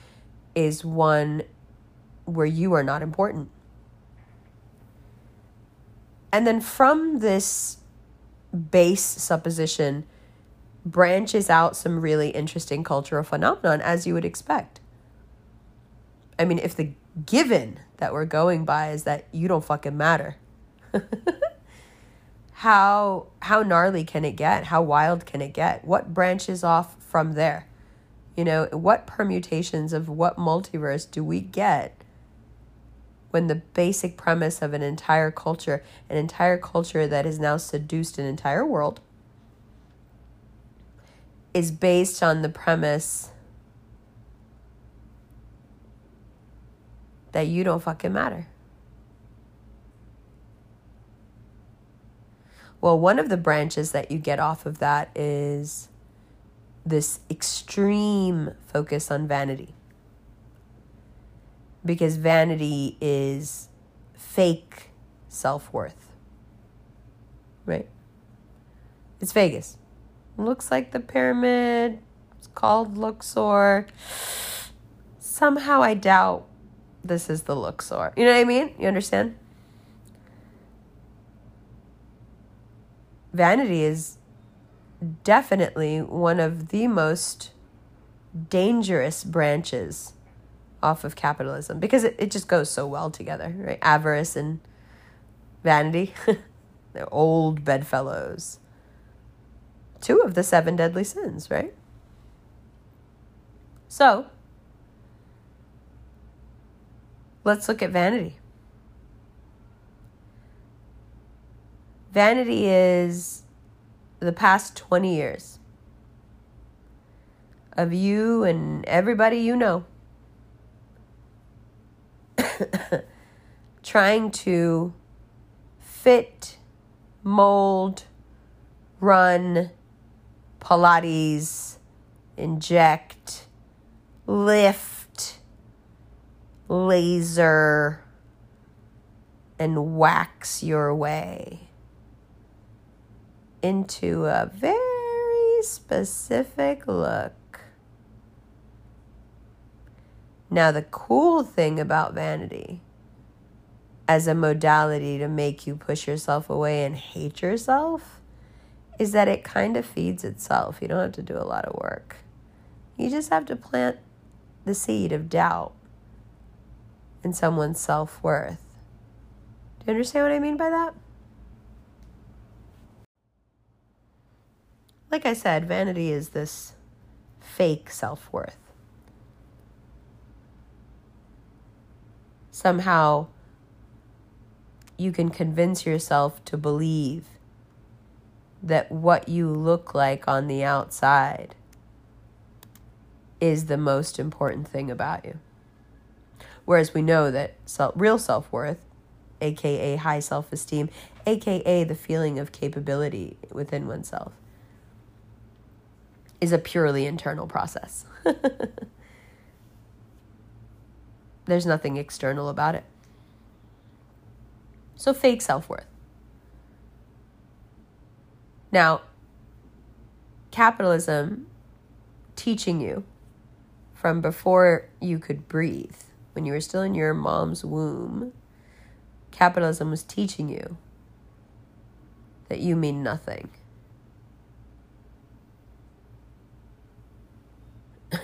is one where you are not important. And then from this base supposition, branches out some really interesting cultural phenomenon as you would expect. I mean, if the given that we're going by is that you don't fucking matter. how how gnarly can it get? How wild can it get? What branches off from there? You know, what permutations of what multiverse do we get when the basic premise of an entire culture, an entire culture that has now seduced an entire world, is based on the premise that you don't fucking matter. Well, one of the branches that you get off of that is this extreme focus on vanity. Because vanity is fake self worth. Right? It's Vegas. Looks like the pyramid. It's called Luxor. Somehow I doubt this is the Luxor. You know what I mean? You understand? Vanity is definitely one of the most dangerous branches off of capitalism because it, it just goes so well together, right? Avarice and vanity. They're old bedfellows two of the seven deadly sins, right? So, let's look at vanity. Vanity is the past 20 years of you and everybody you know trying to fit, mold, run, Pilates, inject, lift, laser, and wax your way into a very specific look. Now, the cool thing about vanity as a modality to make you push yourself away and hate yourself is that it kind of feeds itself. You don't have to do a lot of work. You just have to plant the seed of doubt in someone's self worth. Do you understand what I mean by that? Like I said, vanity is this fake self worth. Somehow, you can convince yourself to believe that what you look like on the outside is the most important thing about you. Whereas we know that self, real self worth, aka high self esteem, aka the feeling of capability within oneself, is a purely internal process. There's nothing external about it. So, fake self worth. Now, capitalism teaching you from before you could breathe, when you were still in your mom's womb, capitalism was teaching you that you mean nothing.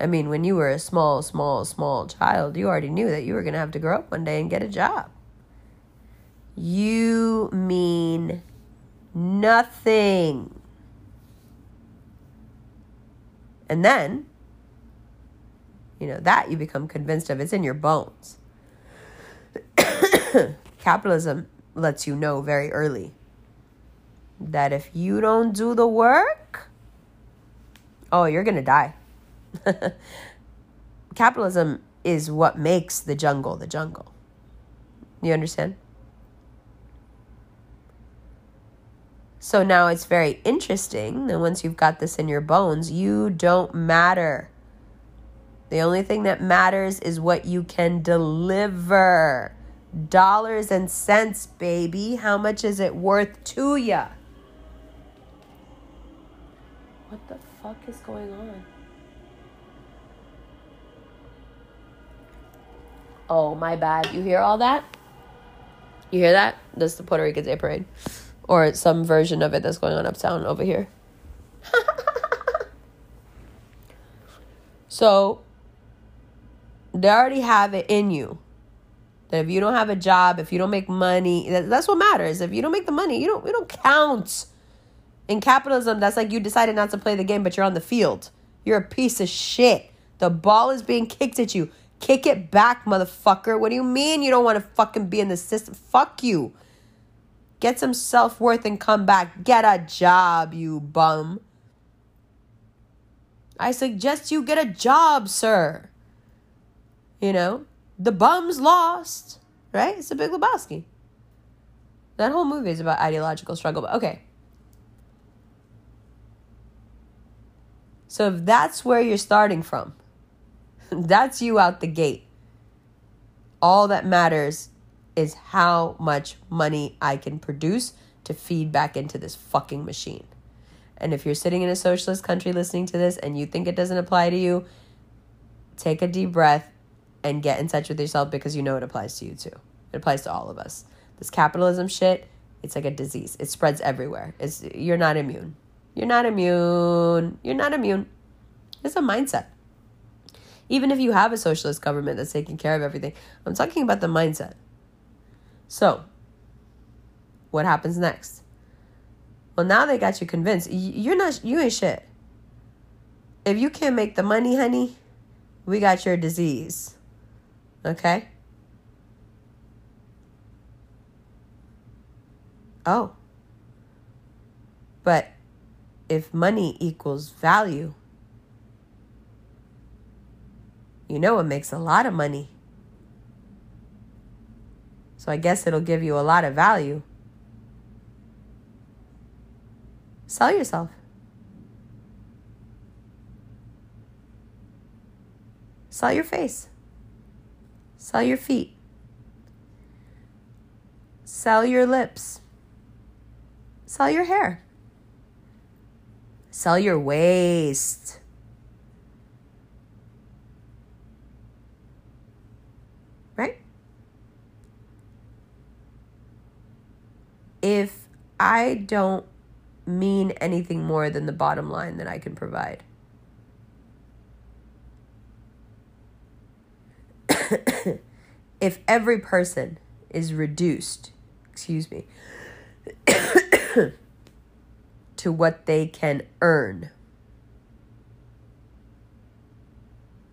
I mean, when you were a small, small, small child, you already knew that you were going to have to grow up one day and get a job. You mean nothing. And then, you know, that you become convinced of, it's in your bones. Capitalism lets you know very early that if you don't do the work, oh, you're going to die. Capitalism is what makes the jungle the jungle. You understand? So now it's very interesting that once you've got this in your bones, you don't matter. The only thing that matters is what you can deliver. Dollars and cents, baby. How much is it worth to ya? What the fuck is going on? Oh, my bad. You hear all that? You hear that? That's the Puerto Rican Day Parade or some version of it that's going on uptown over here. so they already have it in you that if you don't have a job, if you don't make money, that, that's what matters. If you don't make the money, you don't you don't count. In capitalism, that's like you decided not to play the game, but you're on the field. You're a piece of shit. The ball is being kicked at you. Kick it back, motherfucker. What do you mean you don't want to fucking be in the system? Fuck you. Get some self worth and come back. Get a job, you bum. I suggest you get a job, sir. You know, the bum's lost, right? It's a big Lebowski. That whole movie is about ideological struggle, but okay. So if that's where you're starting from, that's you out the gate. All that matters is how much money I can produce to feed back into this fucking machine. And if you're sitting in a socialist country listening to this and you think it doesn't apply to you, take a deep breath and get in touch with yourself because you know it applies to you too. It applies to all of us. This capitalism shit, it's like a disease. It spreads everywhere. It's you're not immune. You're not immune. You're not immune. It's a mindset. Even if you have a socialist government that's taking care of everything, I'm talking about the mindset. So, what happens next? Well, now they got you convinced. You're not, you ain't shit. If you can't make the money, honey, we got your disease. Okay? Oh. But if money equals value, you know it makes a lot of money. So I guess it'll give you a lot of value. Sell yourself. Sell your face. Sell your feet. Sell your lips. Sell your hair. Sell your waist. Right? If I don't mean anything more than the bottom line that I can provide. if every person is reduced, excuse me, to what they can earn.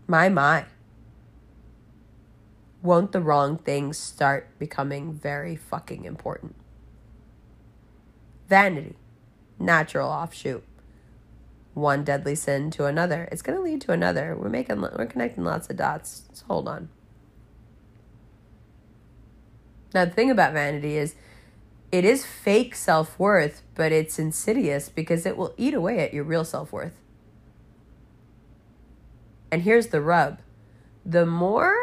My, my. Won't the wrong things start becoming very fucking important? Vanity, natural offshoot. One deadly sin to another. It's going to lead to another. We're making we're connecting lots of dots. So hold on. Now the thing about vanity is it is fake self-worth, but it's insidious because it will eat away at your real self-worth. And here's the rub. The more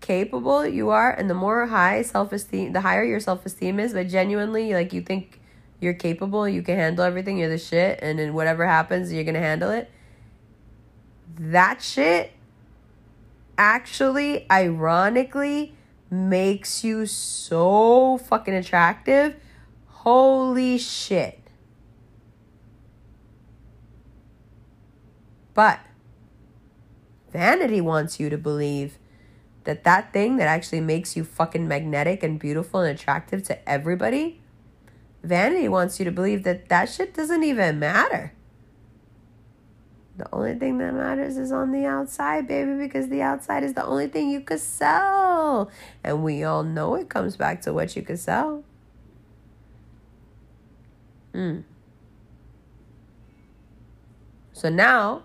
capable you are and the more high self-esteem the higher your self-esteem is, but genuinely like you think you're capable, you can handle everything, you're the shit, and then whatever happens, you're gonna handle it. That shit actually, ironically, makes you so fucking attractive. Holy shit. But vanity wants you to believe that that thing that actually makes you fucking magnetic and beautiful and attractive to everybody Vanity wants you to believe that that shit doesn't even matter. The only thing that matters is on the outside, baby, because the outside is the only thing you could sell. And we all know it comes back to what you could sell. Hmm. So now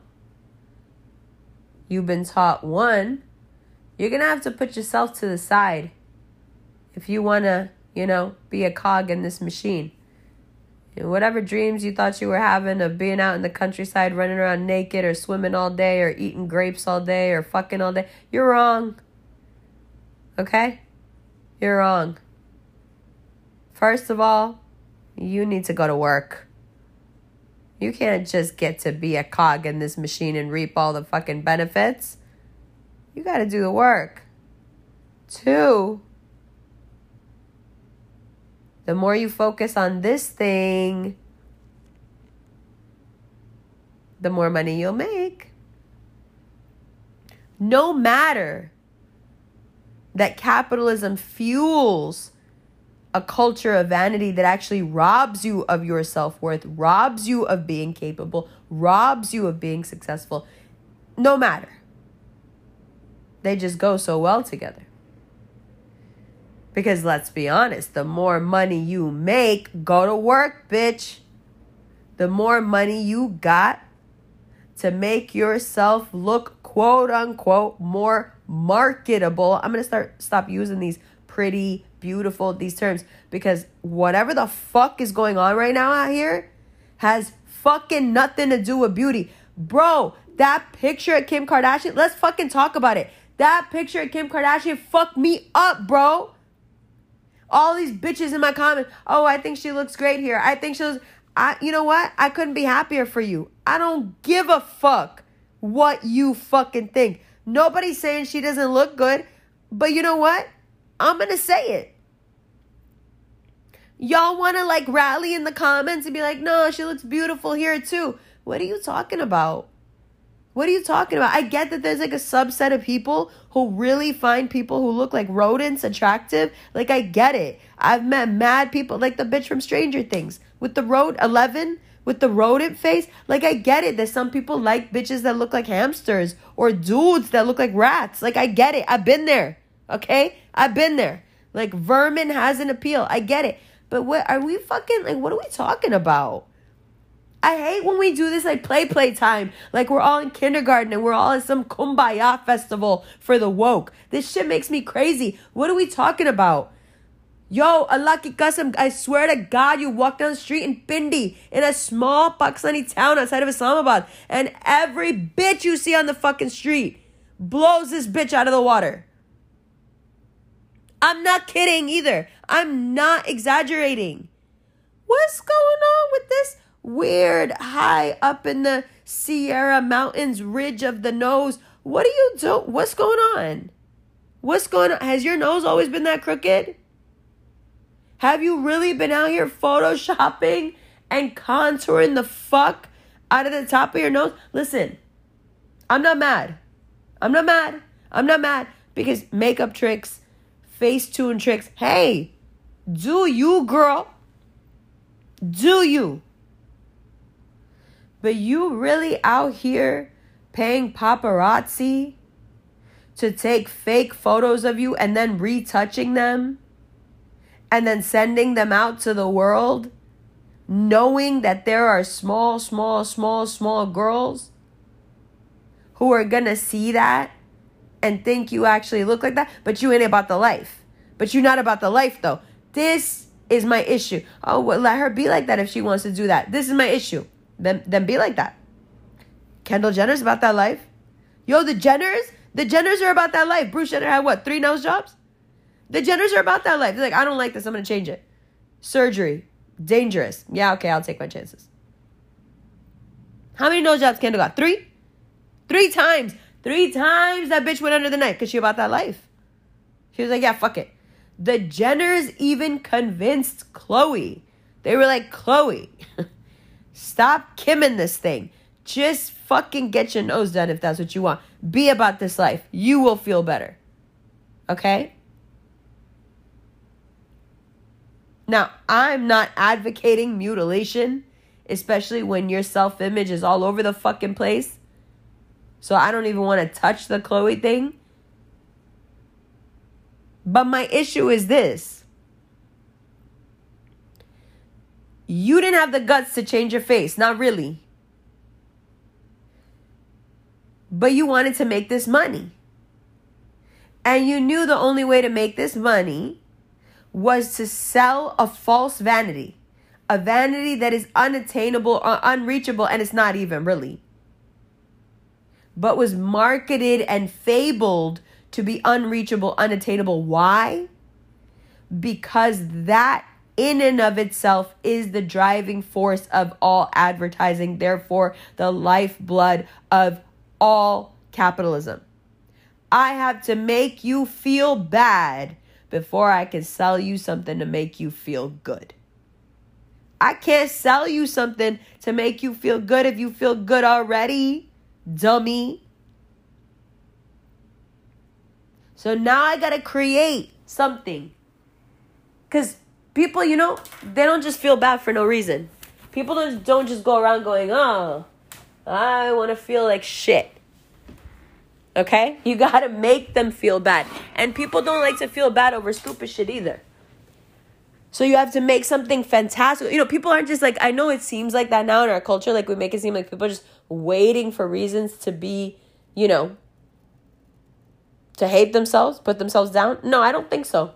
you've been taught one, you're going to have to put yourself to the side if you want to you know, be a cog in this machine. Whatever dreams you thought you were having of being out in the countryside running around naked or swimming all day or eating grapes all day or fucking all day, you're wrong. Okay? You're wrong. First of all, you need to go to work. You can't just get to be a cog in this machine and reap all the fucking benefits. You got to do the work. Two, the more you focus on this thing, the more money you'll make. No matter that capitalism fuels a culture of vanity that actually robs you of your self worth, robs you of being capable, robs you of being successful. No matter. They just go so well together. Because let's be honest, the more money you make, go to work, bitch. The more money you got to make yourself look quote unquote more marketable. I'm going to start stop using these pretty, beautiful these terms because whatever the fuck is going on right now out here has fucking nothing to do with beauty. Bro, that picture of Kim Kardashian, let's fucking talk about it. That picture of Kim Kardashian fucked me up, bro. All these bitches in my comments, oh, I think she looks great here. I think she looks, I, you know what? I couldn't be happier for you. I don't give a fuck what you fucking think. Nobody's saying she doesn't look good, but you know what? I'm gonna say it. Y'all wanna like rally in the comments and be like, no, she looks beautiful here too. What are you talking about? What are you talking about? I get that there's like a subset of people who really find people who look like rodents attractive. Like, I get it. I've met mad people, like the bitch from Stranger Things with the road 11 with the rodent face. Like, I get it that some people like bitches that look like hamsters or dudes that look like rats. Like, I get it. I've been there. Okay? I've been there. Like, vermin has an appeal. I get it. But what are we fucking like? What are we talking about? I hate when we do this like play play time. Like we're all in kindergarten and we're all at some kumbaya festival for the woke. This shit makes me crazy. What are we talking about? Yo, Allah ki qasam, I swear to God, you walk down the street in Pindi, in a small Pakistani town outside of Islamabad, and every bitch you see on the fucking street blows this bitch out of the water. I'm not kidding either. I'm not exaggerating. What's going on with this? Weird high up in the Sierra Mountains ridge of the nose. What are you do? What's going on? What's going on? Has your nose always been that crooked? Have you really been out here photoshopping and contouring the fuck out of the top of your nose? Listen, I'm not mad. I'm not mad. I'm not mad because makeup tricks, Facetune tricks. Hey, do you, girl? Do you? But you really out here paying paparazzi to take fake photos of you and then retouching them and then sending them out to the world, knowing that there are small, small, small, small girls who are gonna see that and think you actually look like that, but you ain't about the life. But you're not about the life though. This is my issue. Oh, well, let her be like that if she wants to do that. This is my issue. Then, then be like that. Kendall Jenner's about that life. Yo, the Jenners, the Jenners are about that life. Bruce Jenner had what, three nose jobs? The Jenners are about that life. They're like, I don't like this. I'm to change it. Surgery, dangerous. Yeah, okay, I'll take my chances. How many nose jobs Kendall got? Three? Three times. Three times that bitch went under the knife because she about that life. She was like, yeah, fuck it. The Jenners even convinced Khloe. They were like, Khloe, stop kimming this thing. Just fucking get your nose done if that's what you want. Be about this life. You will feel better. Okay? Now, I'm not advocating mutilation, especially when your self image is all over the fucking place. So I don't even want to touch the Khloe thing. But my issue is this you didn't have the guts to change your face, not really. But you wanted to make this money. And you knew the only way to make this money was to sell a false vanity, a vanity that is unattainable or unreachable, and it's not even really, but was marketed and fabled to be unreachable, unattainable. Why? Because that in and of itself is the driving force of all advertising, therefore, the lifeblood of all capitalism. I have to make you feel bad before I can sell you something to make you feel good. I can't sell you something to make you feel good if you feel good already, dummy. So now I gotta create something. Because people, you know, they don't just feel bad for no reason. People don't, don't just go around going, oh, I wanna feel like shit. Okay? You gotta make them feel bad. And people don't like to feel bad over stupid shit either. So you have to make something fantastic. You know, people aren't just like, I know it seems like that now in our culture. Like we make it seem like people are just waiting for reasons to be, you know, to hate themselves, put themselves down? No, I don't think so.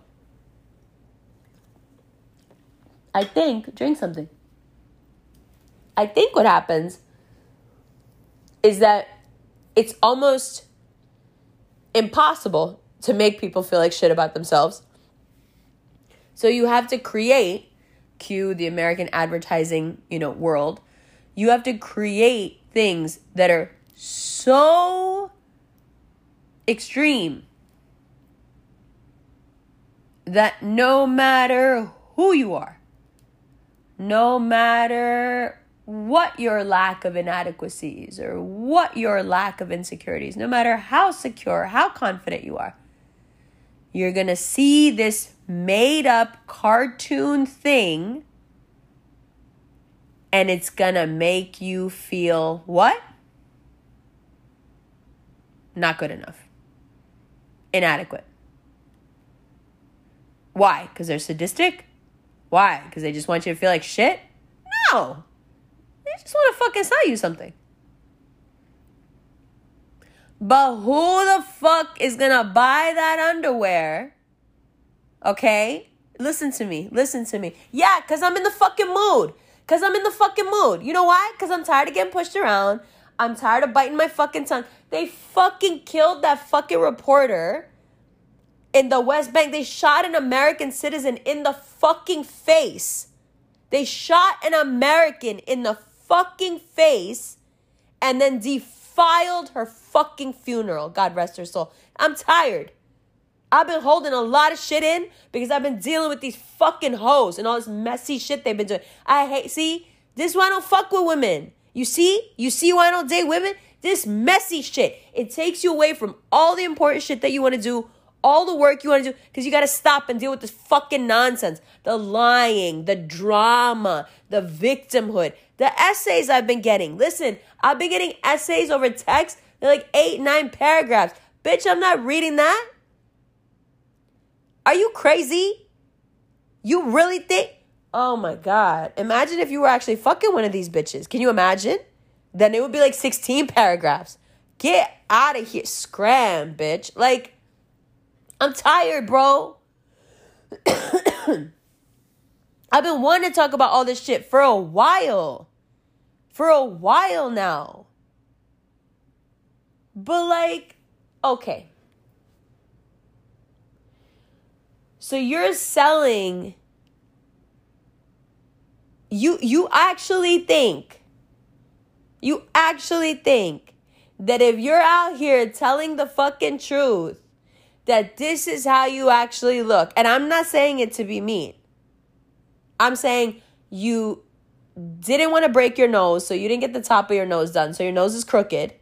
I think, drink something. I think what happens is that it's almost impossible to make people feel like shit about themselves. So you have to create, cue the American advertising, you know, world. You have to create things that are so extreme that no matter who you are, no matter what your lack of inadequacies or what your lack of insecurities, no matter how secure, how confident you are, you're going to see this made up cartoon thing and it's going to make you feel what? Not good enough inadequate. Why? Because they're sadistic? Why? Because they just want you to feel like shit? No. They just want to fucking sell you something. But who the fuck is gonna buy that underwear? Okay? Listen to me. Listen to me. Yeah, because I'm in the fucking mood. Because I'm in the fucking mood. You know why? Because I'm tired of getting pushed around. I'm tired of biting my fucking tongue. They fucking killed that fucking reporter in the West Bank. They shot an American citizen in the fucking face. They shot an American in the fucking face and then defiled her fucking funeral. God rest her soul. I'm tired. I've been holding a lot of shit in because I've been dealing with these fucking hoes and all this messy shit they've been doing. I hate, see, this is why I don't fuck with women. You see? You see why I don't date women? This messy shit. It takes you away from all the important shit that you want to do, all the work you want to do because you got to stop and deal with this fucking nonsense. The lying, the drama, the victimhood, the essays I've been getting. Listen, I've been getting essays over text. They're like eight, nine paragraphs. Bitch, I'm not reading that. Are you crazy? You really think? Oh my God. Imagine if you were actually fucking one of these bitches. Can you imagine? Then it would be like 16 paragraphs. Get out of here. Scram, bitch. Like, I'm tired, bro. I've been wanting to talk about all this shit for a while. For a while now. But, like, okay. So you're selling you you actually think you actually think that if you're out here telling the fucking truth that this is how you actually look and I'm not saying it to be mean. I'm saying you didn't want to break your nose, so you didn't get the top of your nose done. So your nose is crooked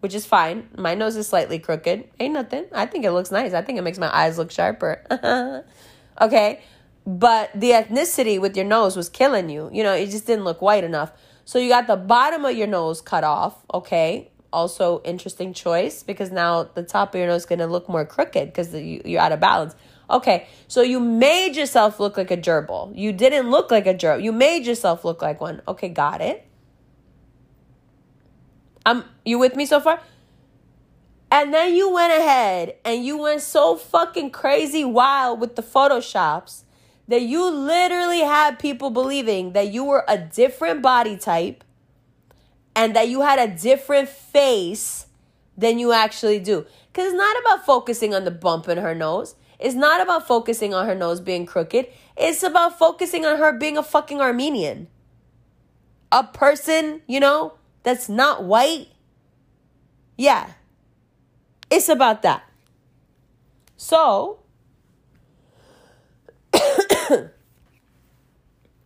which is fine. My nose is slightly crooked. Ain't nothing. I think it looks nice. I think it makes my eyes look sharper. okay? But the ethnicity with your nose was killing you. You know, it just didn't look white enough. So you got the bottom of your nose cut off, okay? Also, interesting choice because now the top of your nose is going to look more crooked because you, you're out of balance. Okay, so you made yourself look like a gerbil. You didn't look like a gerbil. You made yourself look like one. Okay, got it. Um, you with me so far? And then you went ahead and you went so fucking crazy wild with the photoshops that you literally had people believing that you were a different body type and that you had a different face than you actually do. Because it's not about focusing on the bump in her nose. It's not about focusing on her nose being crooked. It's about focusing on her being a fucking Armenian. A person, you know, that's not white, yeah, it's about that. So,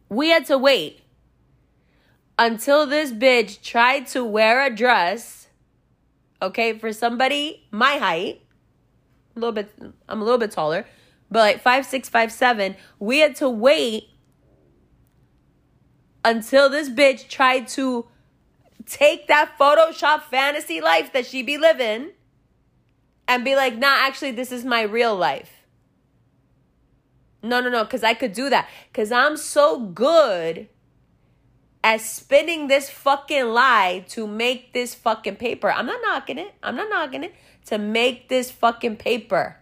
we had to wait until this bitch tried to wear a dress, okay, for somebody my height, a little bit, I'm a little bit taller, but like five six, five seven. We had to wait until this bitch tried to take that Photoshop fantasy life that she be living and be like, nah, actually, this is my real life. No, no, no, because I could do that. Because I'm so good at spinning this fucking lie to make this fucking paper. I'm not knocking it. I'm not knocking it. To make this fucking paper.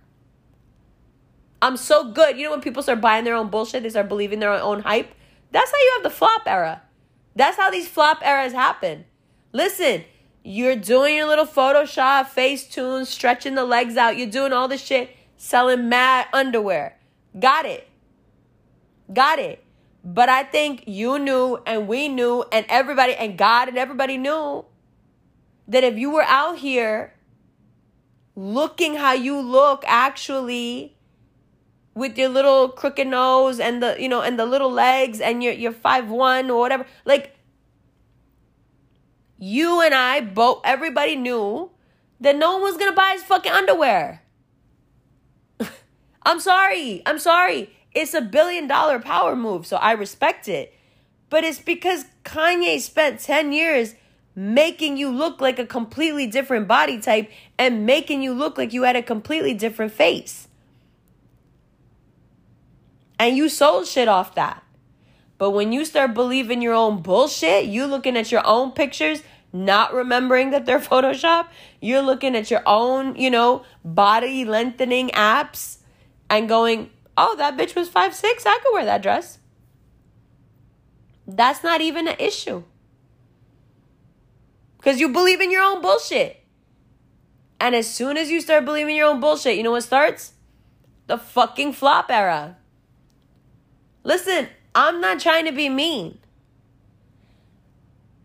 I'm so good. You know when people start buying their own bullshit, they start believing their own hype? That's how you have the flop era. That's how these flop eras happen. Listen, you're doing your little Photoshop, face Facetune, stretching the legs out. You're doing all this shit, selling mad underwear. Got it. Got it. But I think you knew and we knew and everybody and God and everybody knew that if you were out here looking how you look actually with your little crooked nose and the you know and the little legs and you're five one or whatever like you and I both everybody knew that no one was gonna buy his fucking underwear. I'm sorry. I'm sorry. It's a billion dollar power move, so I respect it. But it's because Kanye spent 10 years making you look like a completely different body type and making you look like you had a completely different face. And you sold shit off that. But when you start believing your own bullshit, you looking at your own pictures, not remembering that they're Photoshop, you're looking at your own, you know, body lengthening apps and going, oh, that bitch was five six. I could wear that dress. That's not even an issue. Because you believe in your own bullshit. And as soon as you start believing your own bullshit, you know what starts? The fucking flop era. Listen, I'm not trying to be mean.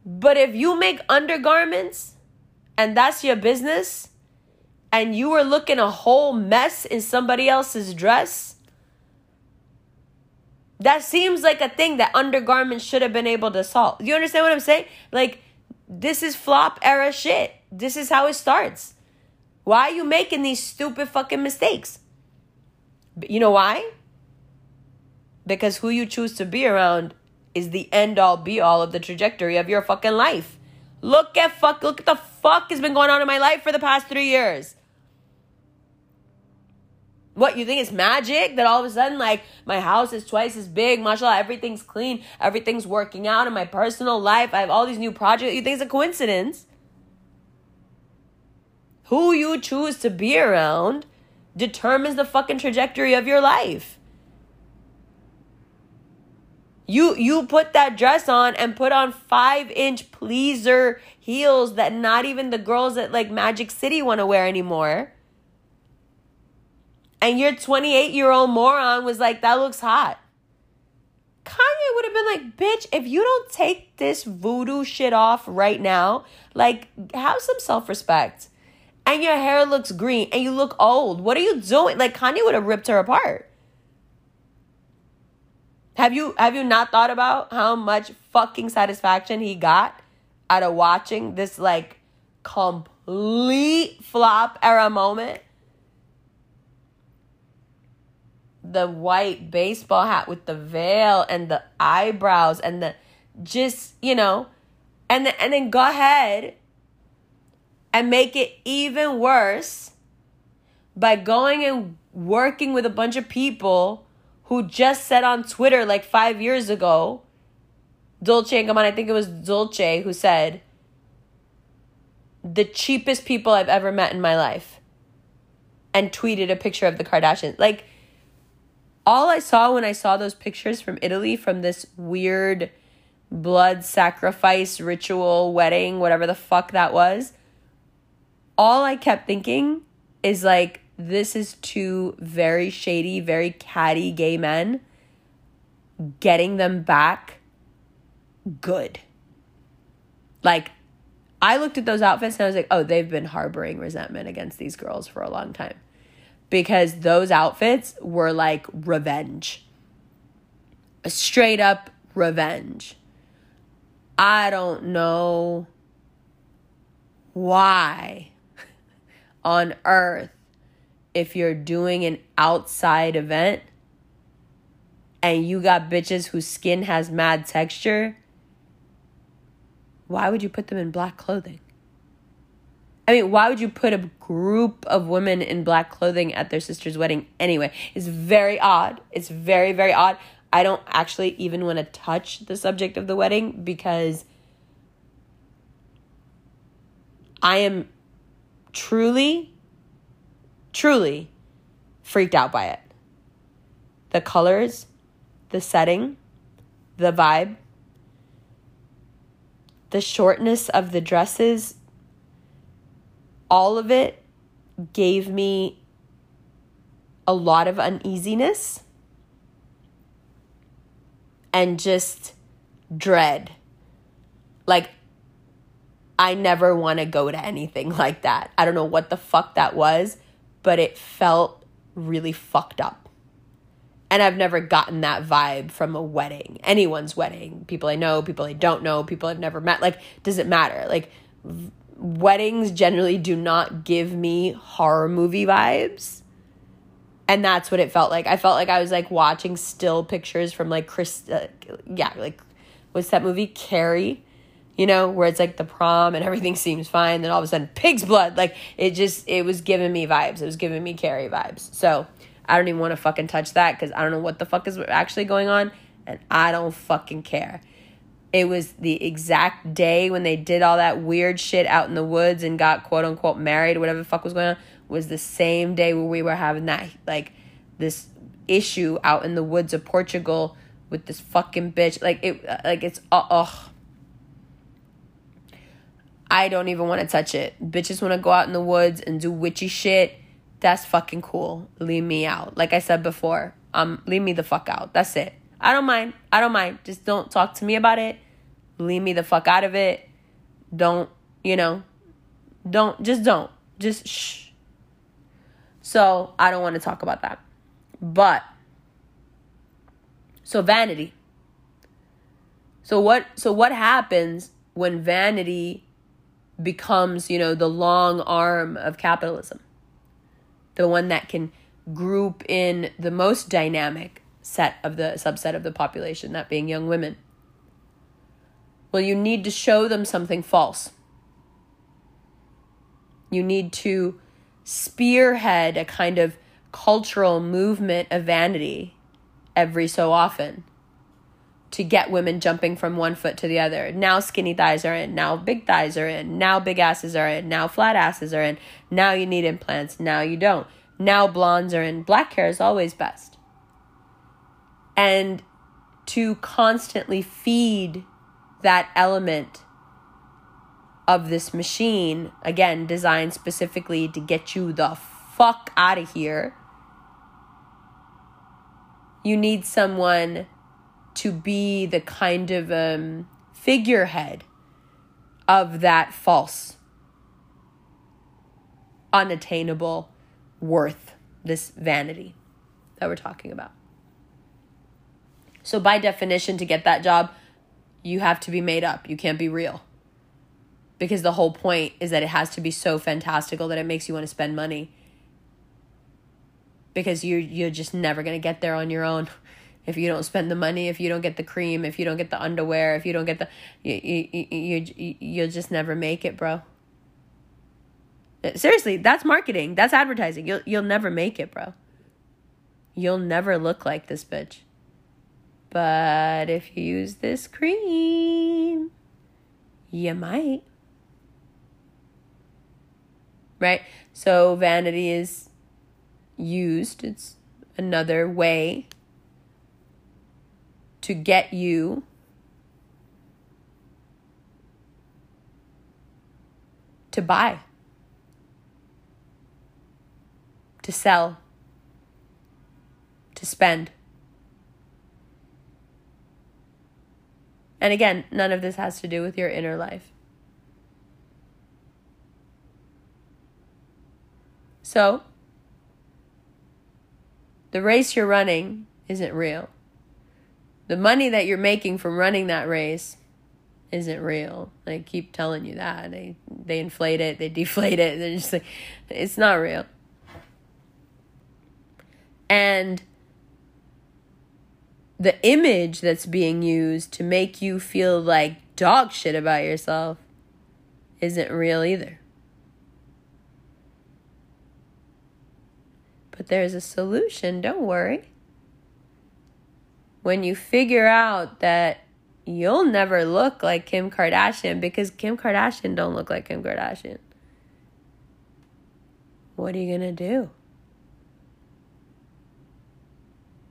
But if you make undergarments and that's your business, and you were looking a whole mess in somebody else's dress, that seems like a thing that undergarments should have been able to solve. You understand what I'm saying? Like, this is flop era shit. This is how it starts. Why are you making these stupid fucking mistakes? You know why? Because who you choose to be around is the end all be all of the trajectory of your fucking life. Look at fuck look at the fuck has been going on in my life for the past 3 years. What you think is magic that all of a sudden like my house is twice as big, mashallah, everything's clean, everything's working out in my personal life. I have all these new projects. You think it's a coincidence? Who you choose to be around determines the fucking trajectory of your life. You you put that dress on and put on five inch pleaser heels that not even the girls at like Magic City want to wear anymore. And your 28 year old moron was like, that looks hot. Kanye would have been like, bitch, if you don't take this voodoo shit off right now, like, have some self respect and your hair looks green and you look old. What are you doing? Like Kanye would have ripped her apart. Have you have you not thought about how much fucking satisfaction he got out of watching this like complete flop era moment? The white baseball hat with the veil and the eyebrows and the just, you know, and the, and then go ahead and make it even worse by going and working with a bunch of people who just said on Twitter like five years ago, Dolce and Gabbana, I think it was Dolce who said, the cheapest people I've ever met in my life, and tweeted a picture of the Kardashians. Like, all I saw when I saw those pictures from Italy from this weird blood sacrifice ritual wedding, whatever the fuck that was all I kept thinking is like, this is two very shady, very catty gay men getting them back good. Like, I looked at those outfits and I was like, oh, they've been harboring resentment against these girls for a long time. Because those outfits were like revenge. A straight up revenge. I don't know why on earth if you're doing an outside event and you got bitches whose skin has mad texture, why would you put them in black clothing? I mean, why would you put a group of women in black clothing at their sister's wedding anyway? It's very odd. It's very, very odd. I don't actually even want to touch the subject of the wedding because I am truly, truly freaked out by it. The colors, the setting, the vibe, the shortness of the dresses, all of it gave me a lot of uneasiness and just dread. Like, I never want to go to anything like that. I don't know what the fuck that was, but it felt really fucked up. And I've never gotten that vibe from a wedding, anyone's wedding. People I know, people I don't know, people I've never met. Like, does it matter? Like, weddings generally do not give me horror movie vibes. And that's what it felt like. I felt like I was like watching still pictures from like Chris, uh, yeah, like, what's that movie? Carrie you know, where it's like the prom and everything seems fine. Then all of a sudden, pig's blood. Like it just, it was giving me vibes. It was giving me Carrie vibes. So I don't even want to fucking touch that because I don't know what the fuck is actually going on and I don't fucking care. It was the exact day when they did all that weird shit out in the woods and got quote unquote married, whatever the fuck was going on, was the same day where we were having that, like, this issue out in the woods of Portugal with this fucking bitch. Like, it, like, it's, uh, ugh I don't even want to touch it. Bitches want to go out in the woods and do witchy shit. That's fucking cool. Leave me out. Like I said before, um, leave me the fuck out. That's it. I don't mind. I don't mind. Just don't talk to me about it. Leave me the fuck out of it. Don't, you know, don't, just don't. Just shh. So I don't want to talk about that. But, so vanity. So what, so what happens when vanity becomes, you know, the long arm of capitalism. The one that can group in the most dynamic set of the subset of the population, that being young women. Well, you need to show them something false. You need to spearhead a kind of cultural movement of vanity every so often to get women jumping from one foot to the other. Now skinny thighs are in, now big thighs are in, now big asses are in, now flat asses are in, now you need implants, now you don't. Now blondes are in, black hair is always best. And to constantly feed that element of this machine, again, designed specifically to get you the fuck out of here. You need someone to be the kind of um, figurehead of that false, unattainable worth, this vanity that we're talking about. So, by definition, to get that job, you have to be made up. You can't be real. Because the whole point is that it has to be so fantastical that it makes you want to spend money. Because you're, you're just never going to get there on your own if you don't spend the money, if you don't get the cream, if you don't get the underwear, if you don't get the you you you, you you'll just never make it, bro. Uh, seriously, that's marketing. That's advertising. You'll you'll never make it, bro. You'll never look like this bitch. But if you use this cream, you might. Right? So vanity is used. It's another way to get you to buy, to sell, to spend. And again, none of this has to do with your inner life. So, the race you're running isn't real the money that you're making from running that race isn't real. They keep telling you that. They they inflate it, they deflate it. They're just like it's not real. And the image that's being used to make you feel like dog shit about yourself isn't real either. But there's a solution, don't worry when you figure out that you'll never look like Kim Kardashian because Kim Kardashian don't look like Kim Kardashian. What are you going to do?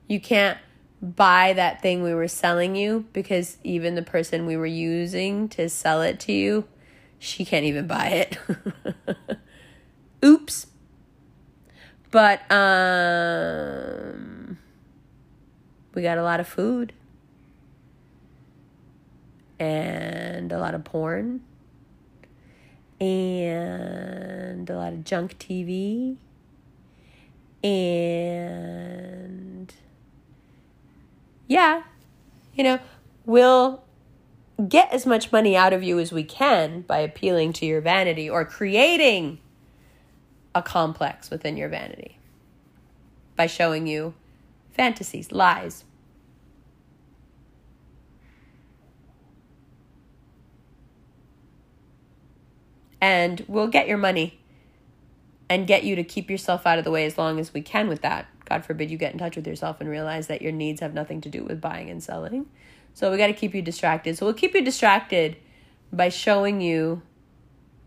You can't buy that thing we were selling you because even the person we were using to sell it to you, she can't even buy it. Oops. But um we got a lot of food and a lot of porn and a lot of junk TV and yeah, you know, we'll get as much money out of you as we can by appealing to your vanity or creating a complex within your vanity by showing you fantasies, lies. And we'll get your money and get you to keep yourself out of the way as long as we can with that. God forbid you get in touch with yourself and realize that your needs have nothing to do with buying and selling. So we got to keep you distracted. So we'll keep you distracted by showing you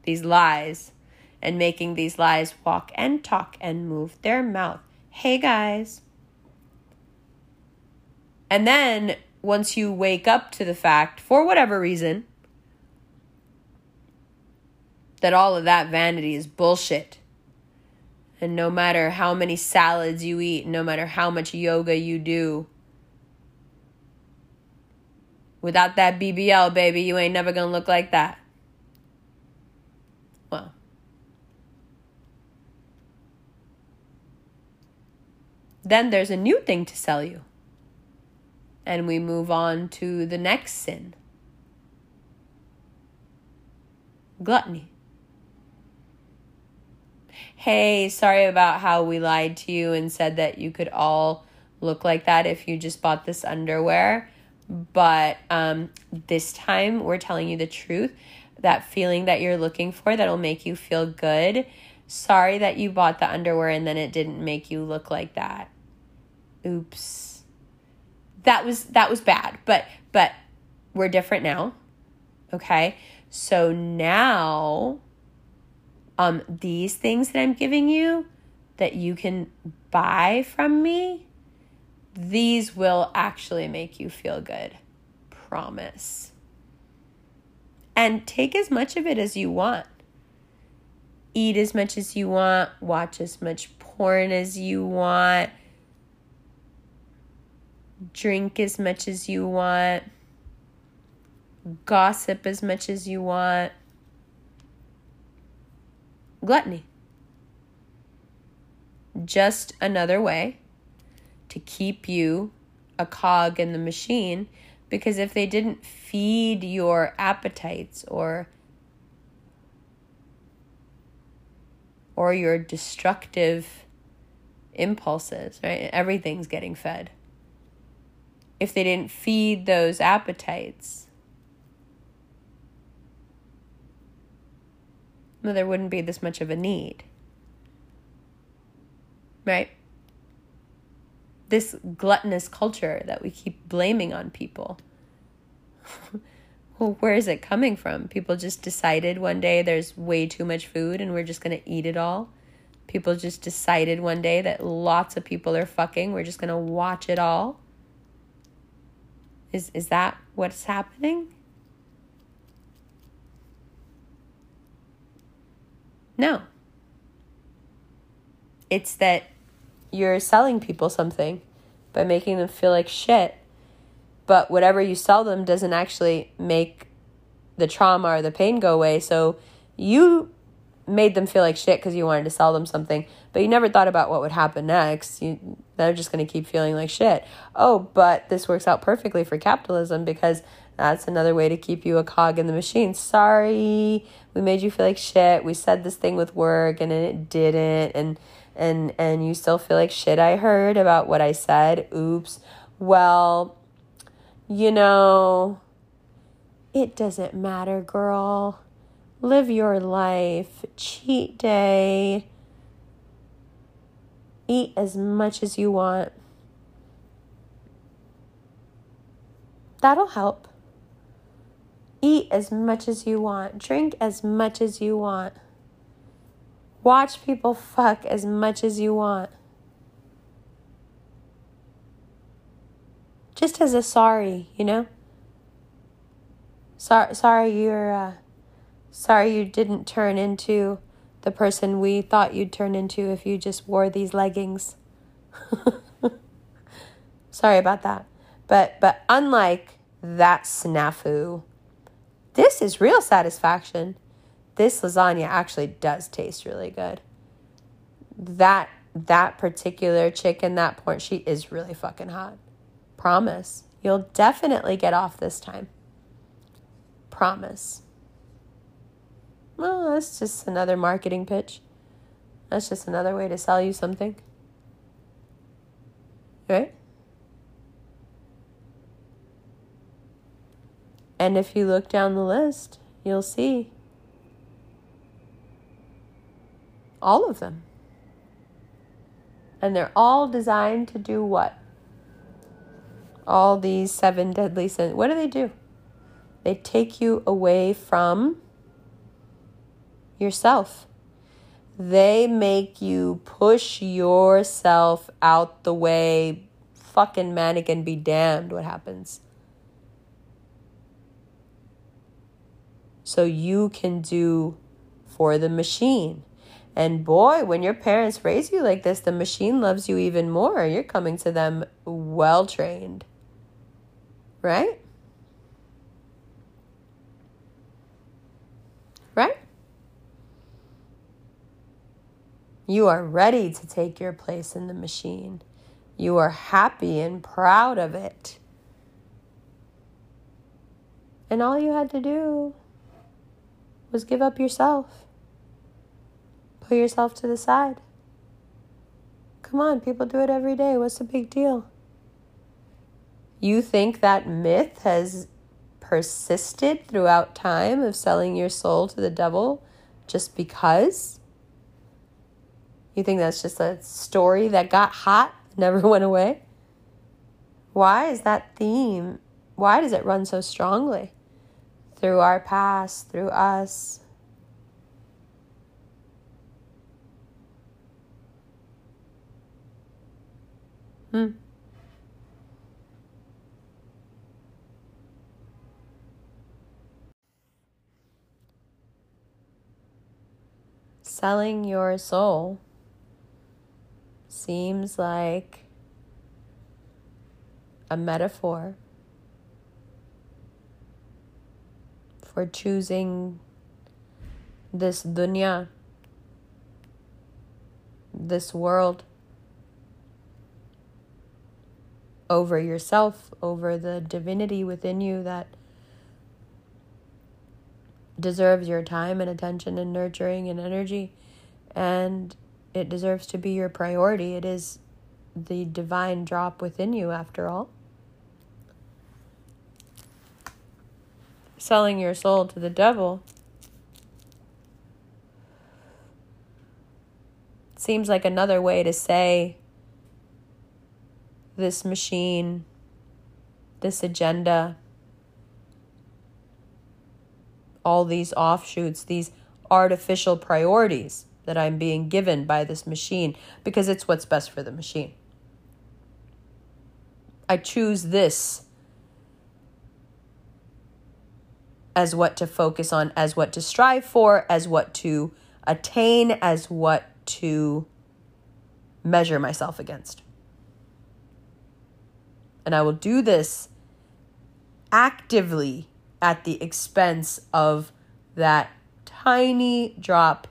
these lies and making these lies walk and talk and move their mouth. Hey guys. And then once you wake up to the fact, for whatever reason, that all of that vanity is bullshit. And no matter how many salads you eat, no matter how much yoga you do, without that BBL, baby, you ain't never gonna look like that. Well, then there's a new thing to sell you and we move on to the next sin gluttony. Hey, sorry about how we lied to you and said that you could all look like that if you just bought this underwear. But um, this time we're telling you the truth. That feeling that you're looking for that'll make you feel good. Sorry that you bought the underwear and then it didn't make you look like that. Oops. That was that was bad. But but we're different now. Okay? So now um these things that I'm giving you that you can buy from me these will actually make you feel good. Promise. And take as much of it as you want. Eat as much as you want, watch as much porn as you want, drink as much as you want, gossip as much as you want. Gluttony. Just another way to keep you a cog in the machine because if they didn't feed your appetites or or your destructive impulses, right? Everything's getting fed. If they didn't feed those appetites, well, there wouldn't be this much of a need. Right? this gluttonous culture that we keep blaming on people. well, where is it coming from? People just decided one day there's way too much food and we're just going to eat it all. People just decided one day that lots of people are fucking. We're just going to watch it all. Is is that what's happening? No. It's that you're selling people something by making them feel like shit. But whatever you sell them doesn't actually make the trauma or the pain go away. So you made them feel like shit because you wanted to sell them something, but you never thought about what would happen next. You, they're just going to keep feeling like shit. Oh, but this works out perfectly for capitalism because that's another way to keep you a cog in the machine. Sorry, we made you feel like shit. We said this thing with work and it didn't. And and and you still feel like shit I heard about what I said. Oops. Well, you know, it doesn't matter, girl. Live your life. Cheat day. Eat as much as you want. That'll help. Eat as much as you want. Drink as much as you want. Watch people fuck as much as you want. Just as a sorry, you know? Sorry, sorry you're, uh, sorry you didn't turn into the person we thought you'd turn into if you just wore these leggings. sorry about that. But, but unlike that snafu, this is real satisfaction this lasagna actually does taste really good. That that particular chicken, that pork sheet is really fucking hot. Promise. You'll definitely get off this time. Promise. Well, that's just another marketing pitch. That's just another way to sell you something. Right? And if you look down the list, you'll see All of them. And they're all designed to do what? All these seven deadly sins. What do they do? They take you away from yourself. They make you push yourself out the way. Fucking mannequin be damned what happens. So you can do for the machine. And boy, when your parents raise you like this, the machine loves you even more. You're coming to them well trained. Right? Right? You are ready to take your place in the machine. You are happy and proud of it. And all you had to do was give up yourself Put yourself to the side. Come on, people do it every day. What's the big deal? You think that myth has persisted throughout time of selling your soul to the devil just because? You think that's just a story that got hot, never went away? Why is that theme? Why does it run so strongly through our past, through us? Hmm. Selling your soul seems like a metaphor for choosing this dunya, this world over yourself, over the divinity within you that deserves your time and attention and nurturing and energy. And it deserves to be your priority. It is the divine drop within you, after all. Selling your soul to the devil seems like another way to say this machine, this agenda, all these offshoots, these artificial priorities that I'm being given by this machine because it's what's best for the machine. I choose this as what to focus on, as what to strive for, as what to attain, as what to measure myself against. And I will do this actively at the expense of that tiny drop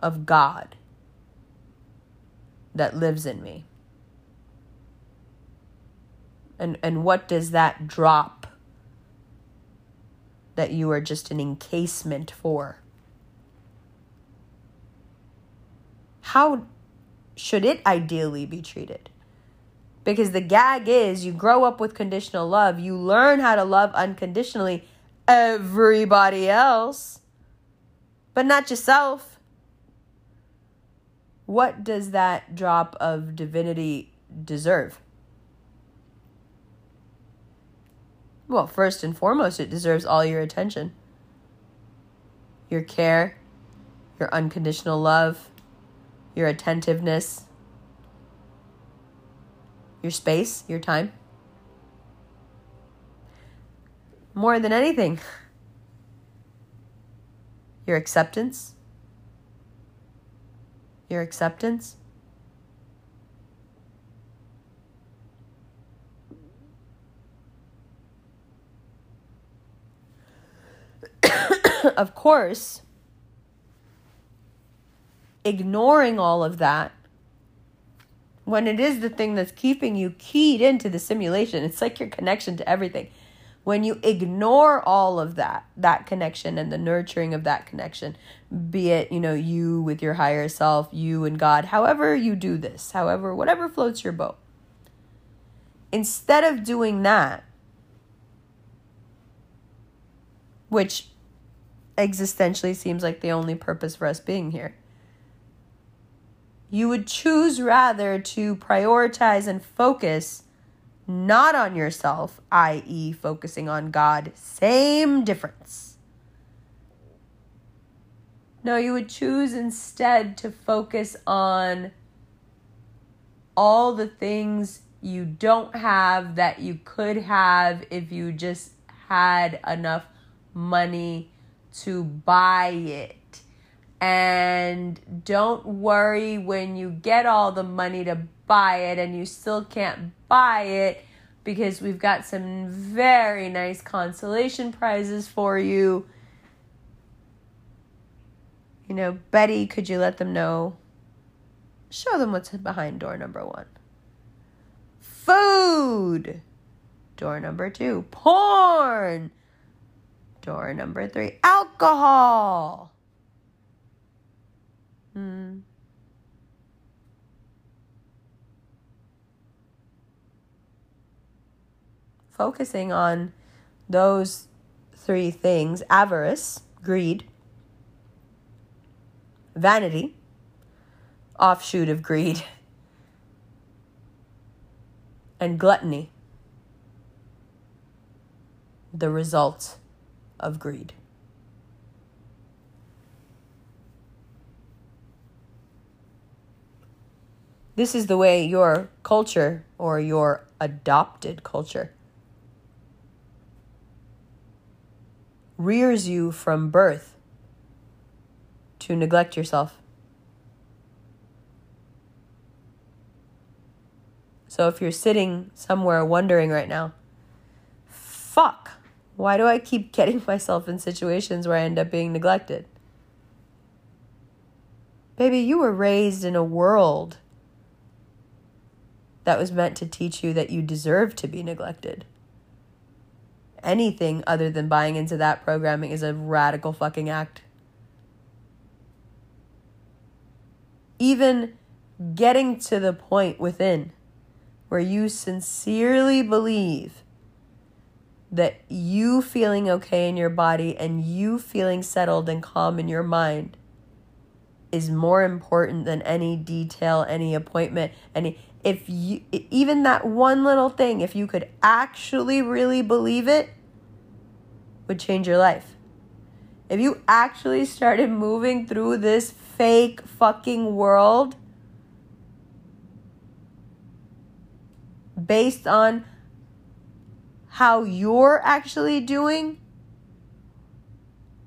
of God that lives in me. And and what does that drop that you are just an encasement for? How should it ideally be treated? Because the gag is you grow up with conditional love, you learn how to love unconditionally everybody else, but not yourself. What does that drop of divinity deserve? Well, first and foremost, it deserves all your attention, your care, your unconditional love, your attentiveness, your space, your time. More than anything, your acceptance. Your acceptance. of course, ignoring all of that when it is the thing that's keeping you keyed into the simulation. It's like your connection to everything. When you ignore all of that, that connection and the nurturing of that connection, be it, you know, you with your higher self, you and God, however you do this, however, whatever floats your boat. Instead of doing that, which existentially seems like the only purpose for us being here you would choose rather to prioritize and focus not on yourself, i.e., focusing on God. Same difference. No, you would choose instead to focus on all the things you don't have that you could have if you just had enough money to buy it and don't worry when you get all the money to buy it and you still can't buy it because we've got some very nice consolation prizes for you. You know, Betty, could you let them know? Show them what's behind door number one. Food. Door number two. Porn. Door number three. Alcohol Hmm. Focusing on those three things avarice, greed, vanity, offshoot of greed, and gluttony, the result of greed. This is the way your culture or your adopted culture rears you from birth to neglect yourself. So if you're sitting somewhere wondering right now, fuck, why do I keep getting myself in situations where I end up being neglected? Baby, you were raised in a world that was meant to teach you that you deserve to be neglected. Anything other than buying into that programming is a radical fucking act. Even getting to the point within where you sincerely believe that you feeling okay in your body and you feeling settled and calm in your mind is more important than any detail, any appointment, any if you even that one little thing, if you could actually really believe it, would change your life. If you actually started moving through this fake fucking world based on how you're actually doing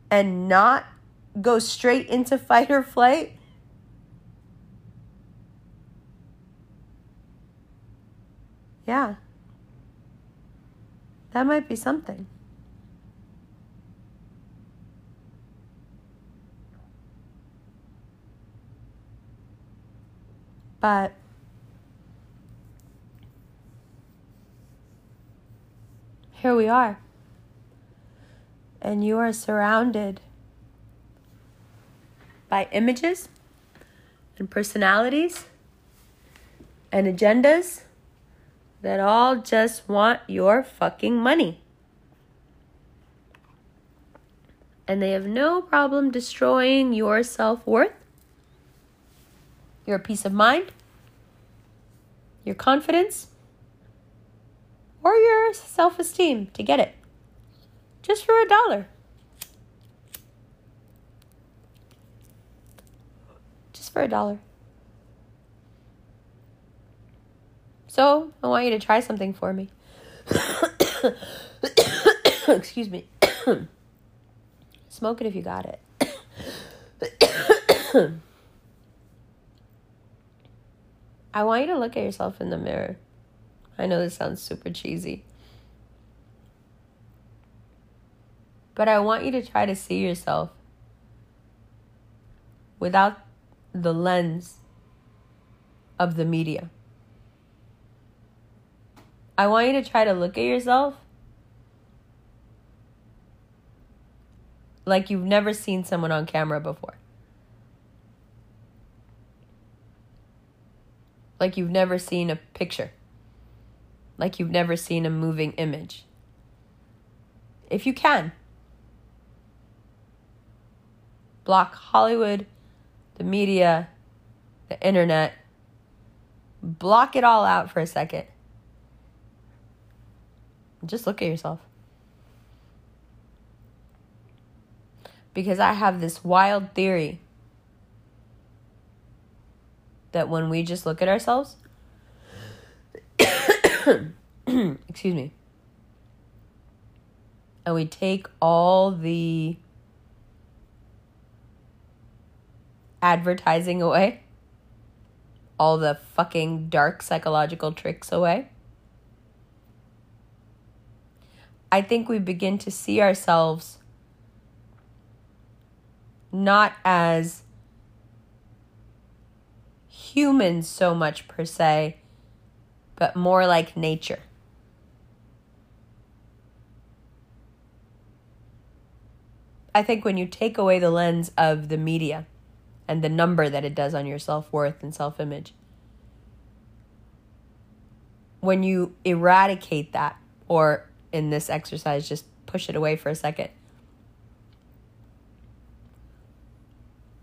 and not go straight into fight or flight, Yeah. That might be something. But here we are. And you are surrounded by images and personalities and agendas that all just want your fucking money. And they have no problem destroying your self worth, your peace of mind, your confidence, or your self esteem to get it. Just for a dollar. Just for a dollar. So I want you to try something for me. Excuse me. Smoke it if you got it. I want you to look at yourself in the mirror. I know this sounds super cheesy. But I want you to try to see yourself without the lens of the media. I want you to try to look at yourself like you've never seen someone on camera before. Like you've never seen a picture. Like you've never seen a moving image. If you can, block Hollywood, the media, the internet, block it all out for a second just look at yourself. Because I have this wild theory that when we just look at ourselves, excuse me, and we take all the advertising away, all the fucking dark psychological tricks away. I think we begin to see ourselves not as humans so much per se, but more like nature. I think when you take away the lens of the media and the number that it does on your self worth and self image. When you eradicate that, or in this exercise, just push it away for a second,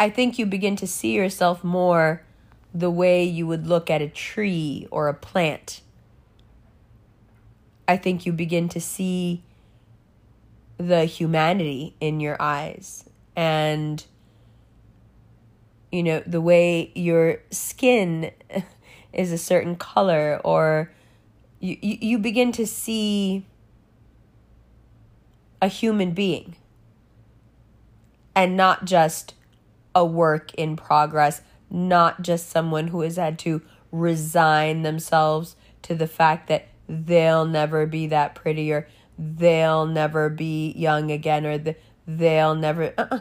I think you begin to see yourself more the way you would look at a tree or a plant. I think you begin to see the humanity in your eyes and you know the way your skin is a certain color or you, you, begin to see a human being and not just a work in progress, not just someone who has had to resign themselves to the fact that they'll never be that pretty or they'll never be young again or the, they'll never. Uh-uh.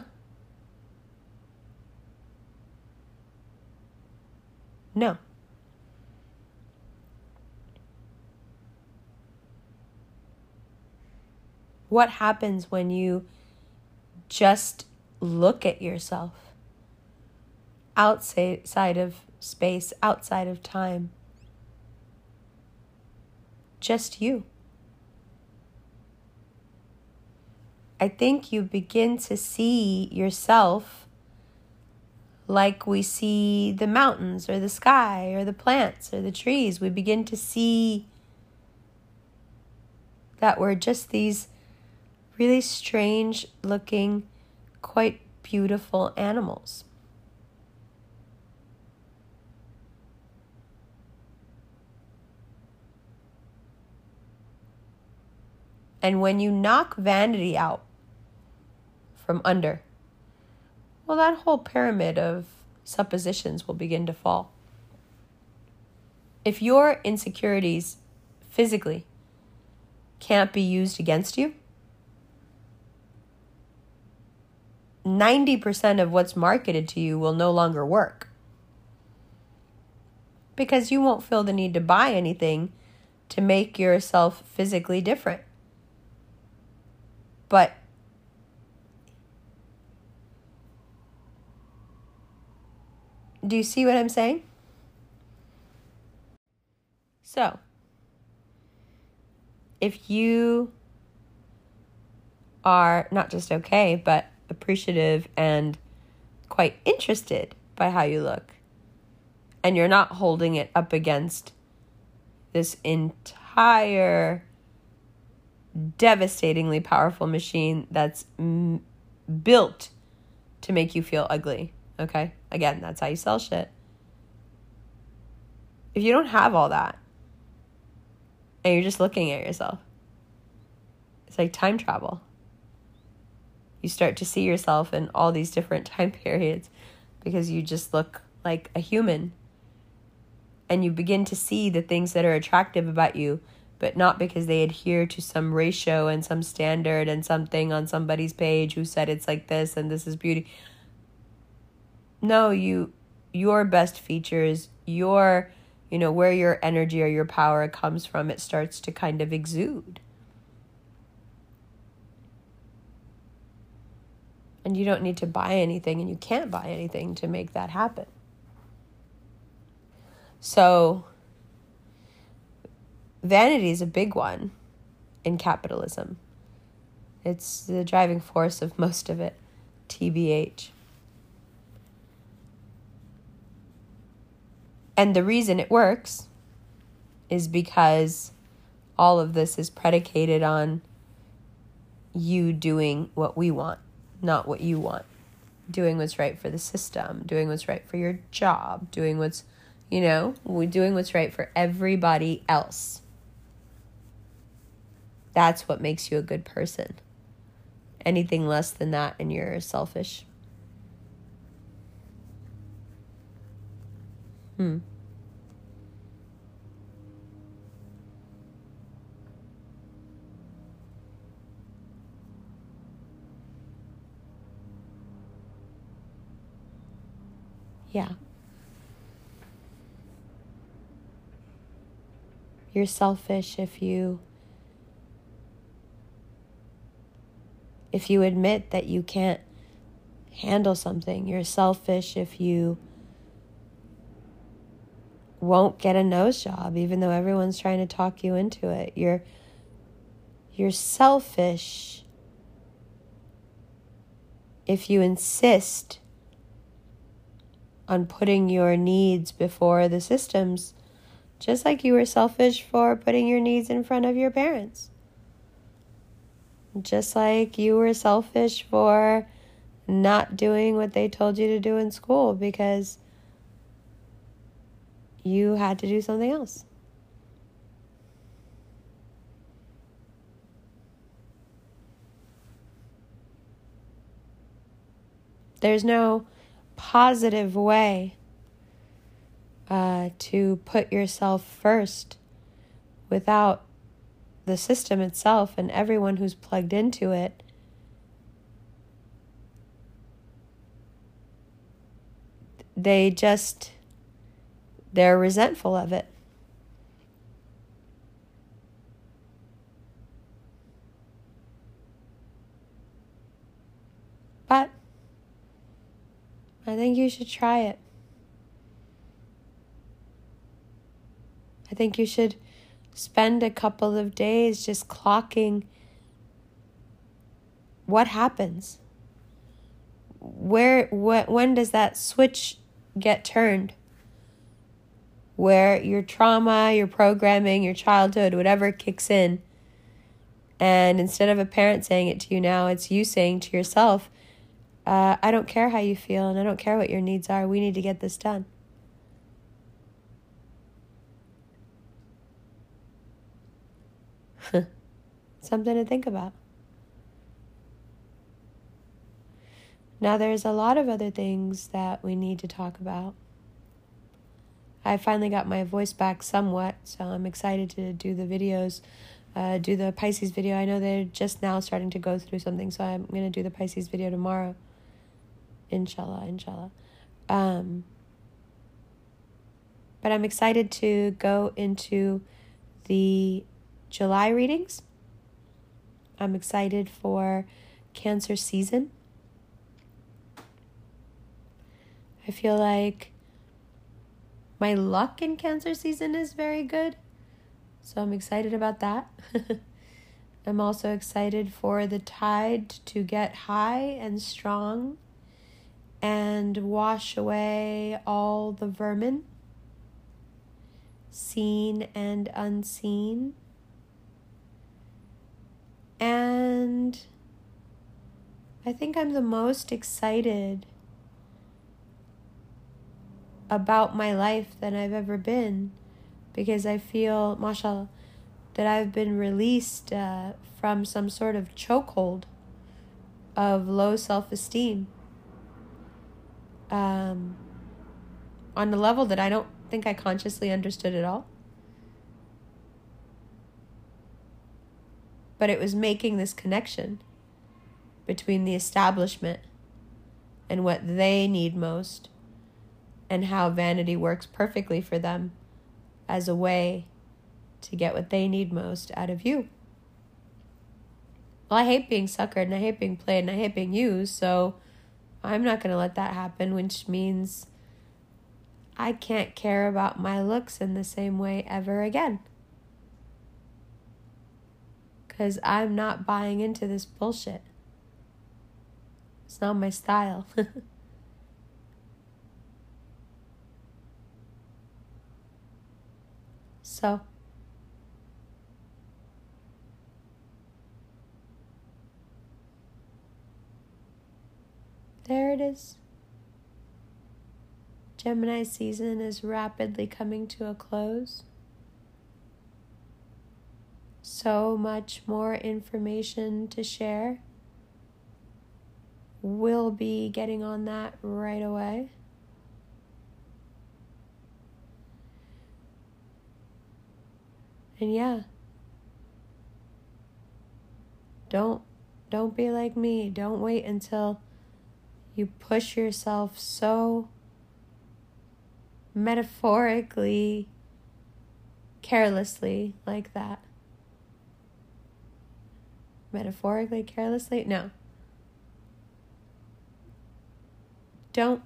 No. What happens when you just look at yourself? Outside of space, outside of time. Just you. I think you begin to see yourself like we see the mountains or the sky or the plants or the trees. We begin to see that we're just these really strange looking, quite beautiful animals. And when you knock vanity out from under, well, that whole pyramid of suppositions will begin to fall. If your insecurities physically can't be used against you, 90% of what's marketed to you will no longer work. Because you won't feel the need to buy anything to make yourself physically different. But do you see what I'm saying? So, if you are not just okay, but appreciative and quite interested by how you look, and you're not holding it up against this entire devastatingly powerful machine that's m- built to make you feel ugly. Okay? Again, that's how you sell shit. If you don't have all that and you're just looking at yourself, it's like time travel. You start to see yourself in all these different time periods because you just look like a human. And you begin to see the things that are attractive about you but not because they adhere to some ratio and some standard and something on somebody's page who said it's like this and this is beauty. No, you your best features, your you know, where your energy or your power comes from, it starts to kind of exude. And you don't need to buy anything and you can't buy anything to make that happen. So, vanity is a big one in capitalism. It's the driving force of most of it, TBH. And the reason it works is because all of this is predicated on you doing what we want, not what you want. Doing what's right for the system, doing what's right for your job, doing what's, you know, doing what's right for everybody else. That's what makes you a good person. Anything less than that, and you're selfish. Hmm. Yeah. You're selfish if you if you admit that you can't handle something. You're selfish if you won't get a nose job even though everyone's trying to talk you into it. You're you're selfish if you insist on putting your needs before the systems, just like you were selfish for putting your needs in front of your parents. Just like you were selfish for not doing what they told you to do in school because you had to do something else. There's no positive way uh, to put yourself first without the system itself and everyone who's plugged into it. They just, they're resentful of it. But I think you should try it. I think you should spend a couple of days just clocking what happens. Where what when does that switch get turned? Where your trauma, your programming, your childhood, whatever kicks in. And instead of a parent saying it to you now, it's you saying to yourself, uh, I don't care how you feel and I don't care what your needs are. We need to get this done. Something to think about. Now, there's a lot of other things that we need to talk about. I finally got my voice back somewhat, so I'm excited to do the videos, uh, do the Pisces video. I know they're just now starting to go through something, so I'm going to do the Pisces video tomorrow. Inshallah, inshallah. Um, but I'm excited to go into the July readings. I'm excited for Cancer season. I feel like my luck in Cancer season is very good. So I'm excited about that. I'm also excited for the tide to get high and strong and wash away all the vermin, seen and unseen. And I think I'm the most excited about my life than I've ever been because I feel, mashallah, that I've been released uh, from some sort of chokehold of low self esteem um, on a level that I don't think I consciously understood at all. But it was making this connection between the establishment and what they need most, and how vanity works perfectly for them as a way to get what they need most out of you. Well, I hate being suckered and I hate being played and I hate being used, so I'm not going to let that happen, which means I can't care about my looks in the same way ever again. Because I'm not buying into this bullshit. It's not my style. so. There it is. Gemini season is rapidly coming to a close. So much more information to share. We'll be getting on that right away. And yeah. Don't don't be like me. Don't wait until you push yourself so metaphorically carelessly like that. Metaphorically carelessly? No. Don't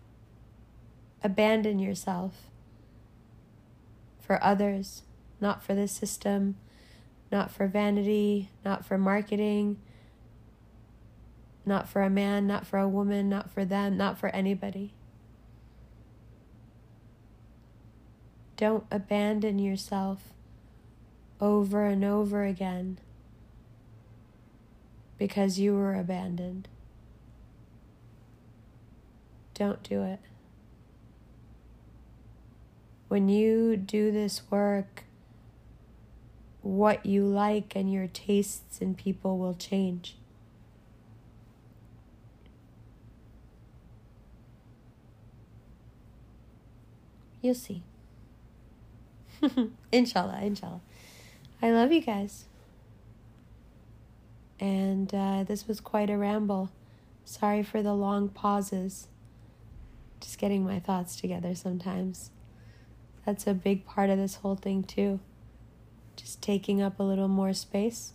abandon yourself for others, not for the system, not for vanity, not for marketing, not for a man, not for a woman, not for them, not for anybody. Don't abandon yourself over and over again because you were abandoned. Don't do it. When you do this work, what you like and your tastes in people will change. You'll see. inshallah, inshallah. I love you guys. And uh, this was quite a ramble. Sorry for the long pauses. Just getting my thoughts together sometimes. That's a big part of this whole thing, too. Just taking up a little more space.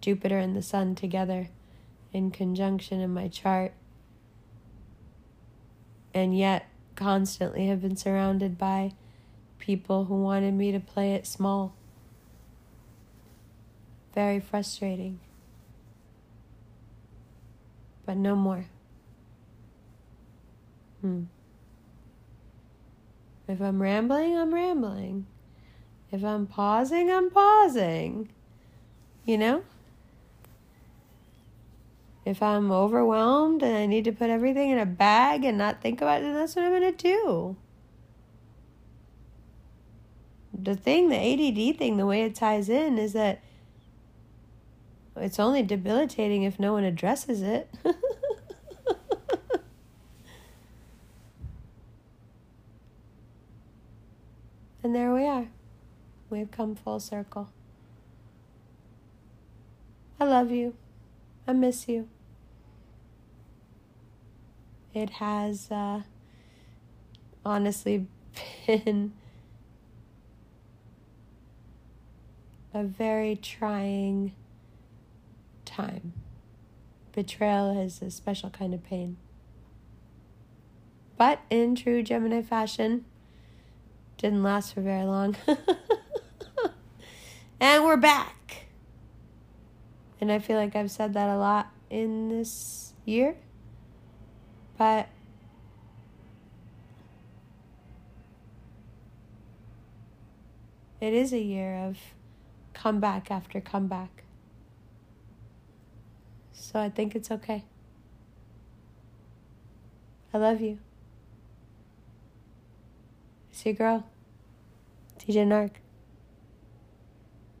Jupiter and the Sun together in conjunction in my chart. And yet, constantly have been surrounded by people who wanted me to play it small. Very frustrating. But no more. Hmm. If I'm rambling, I'm rambling. If I'm pausing, I'm pausing. You know? If I'm overwhelmed and I need to put everything in a bag and not think about it, then that's what I'm going to do. The thing, the ADD thing, the way it ties in is that it's only debilitating if no one addresses it. and there we are. We've come full circle. I love you. I miss you. It has uh, honestly been a very trying time. Betrayal is a special kind of pain. But in true Gemini fashion, didn't last for very long. and we're back. And I feel like I've said that a lot in this year. But it is a year of comeback after comeback. So I think it's okay. I love you. It's your girl, TJ Nark.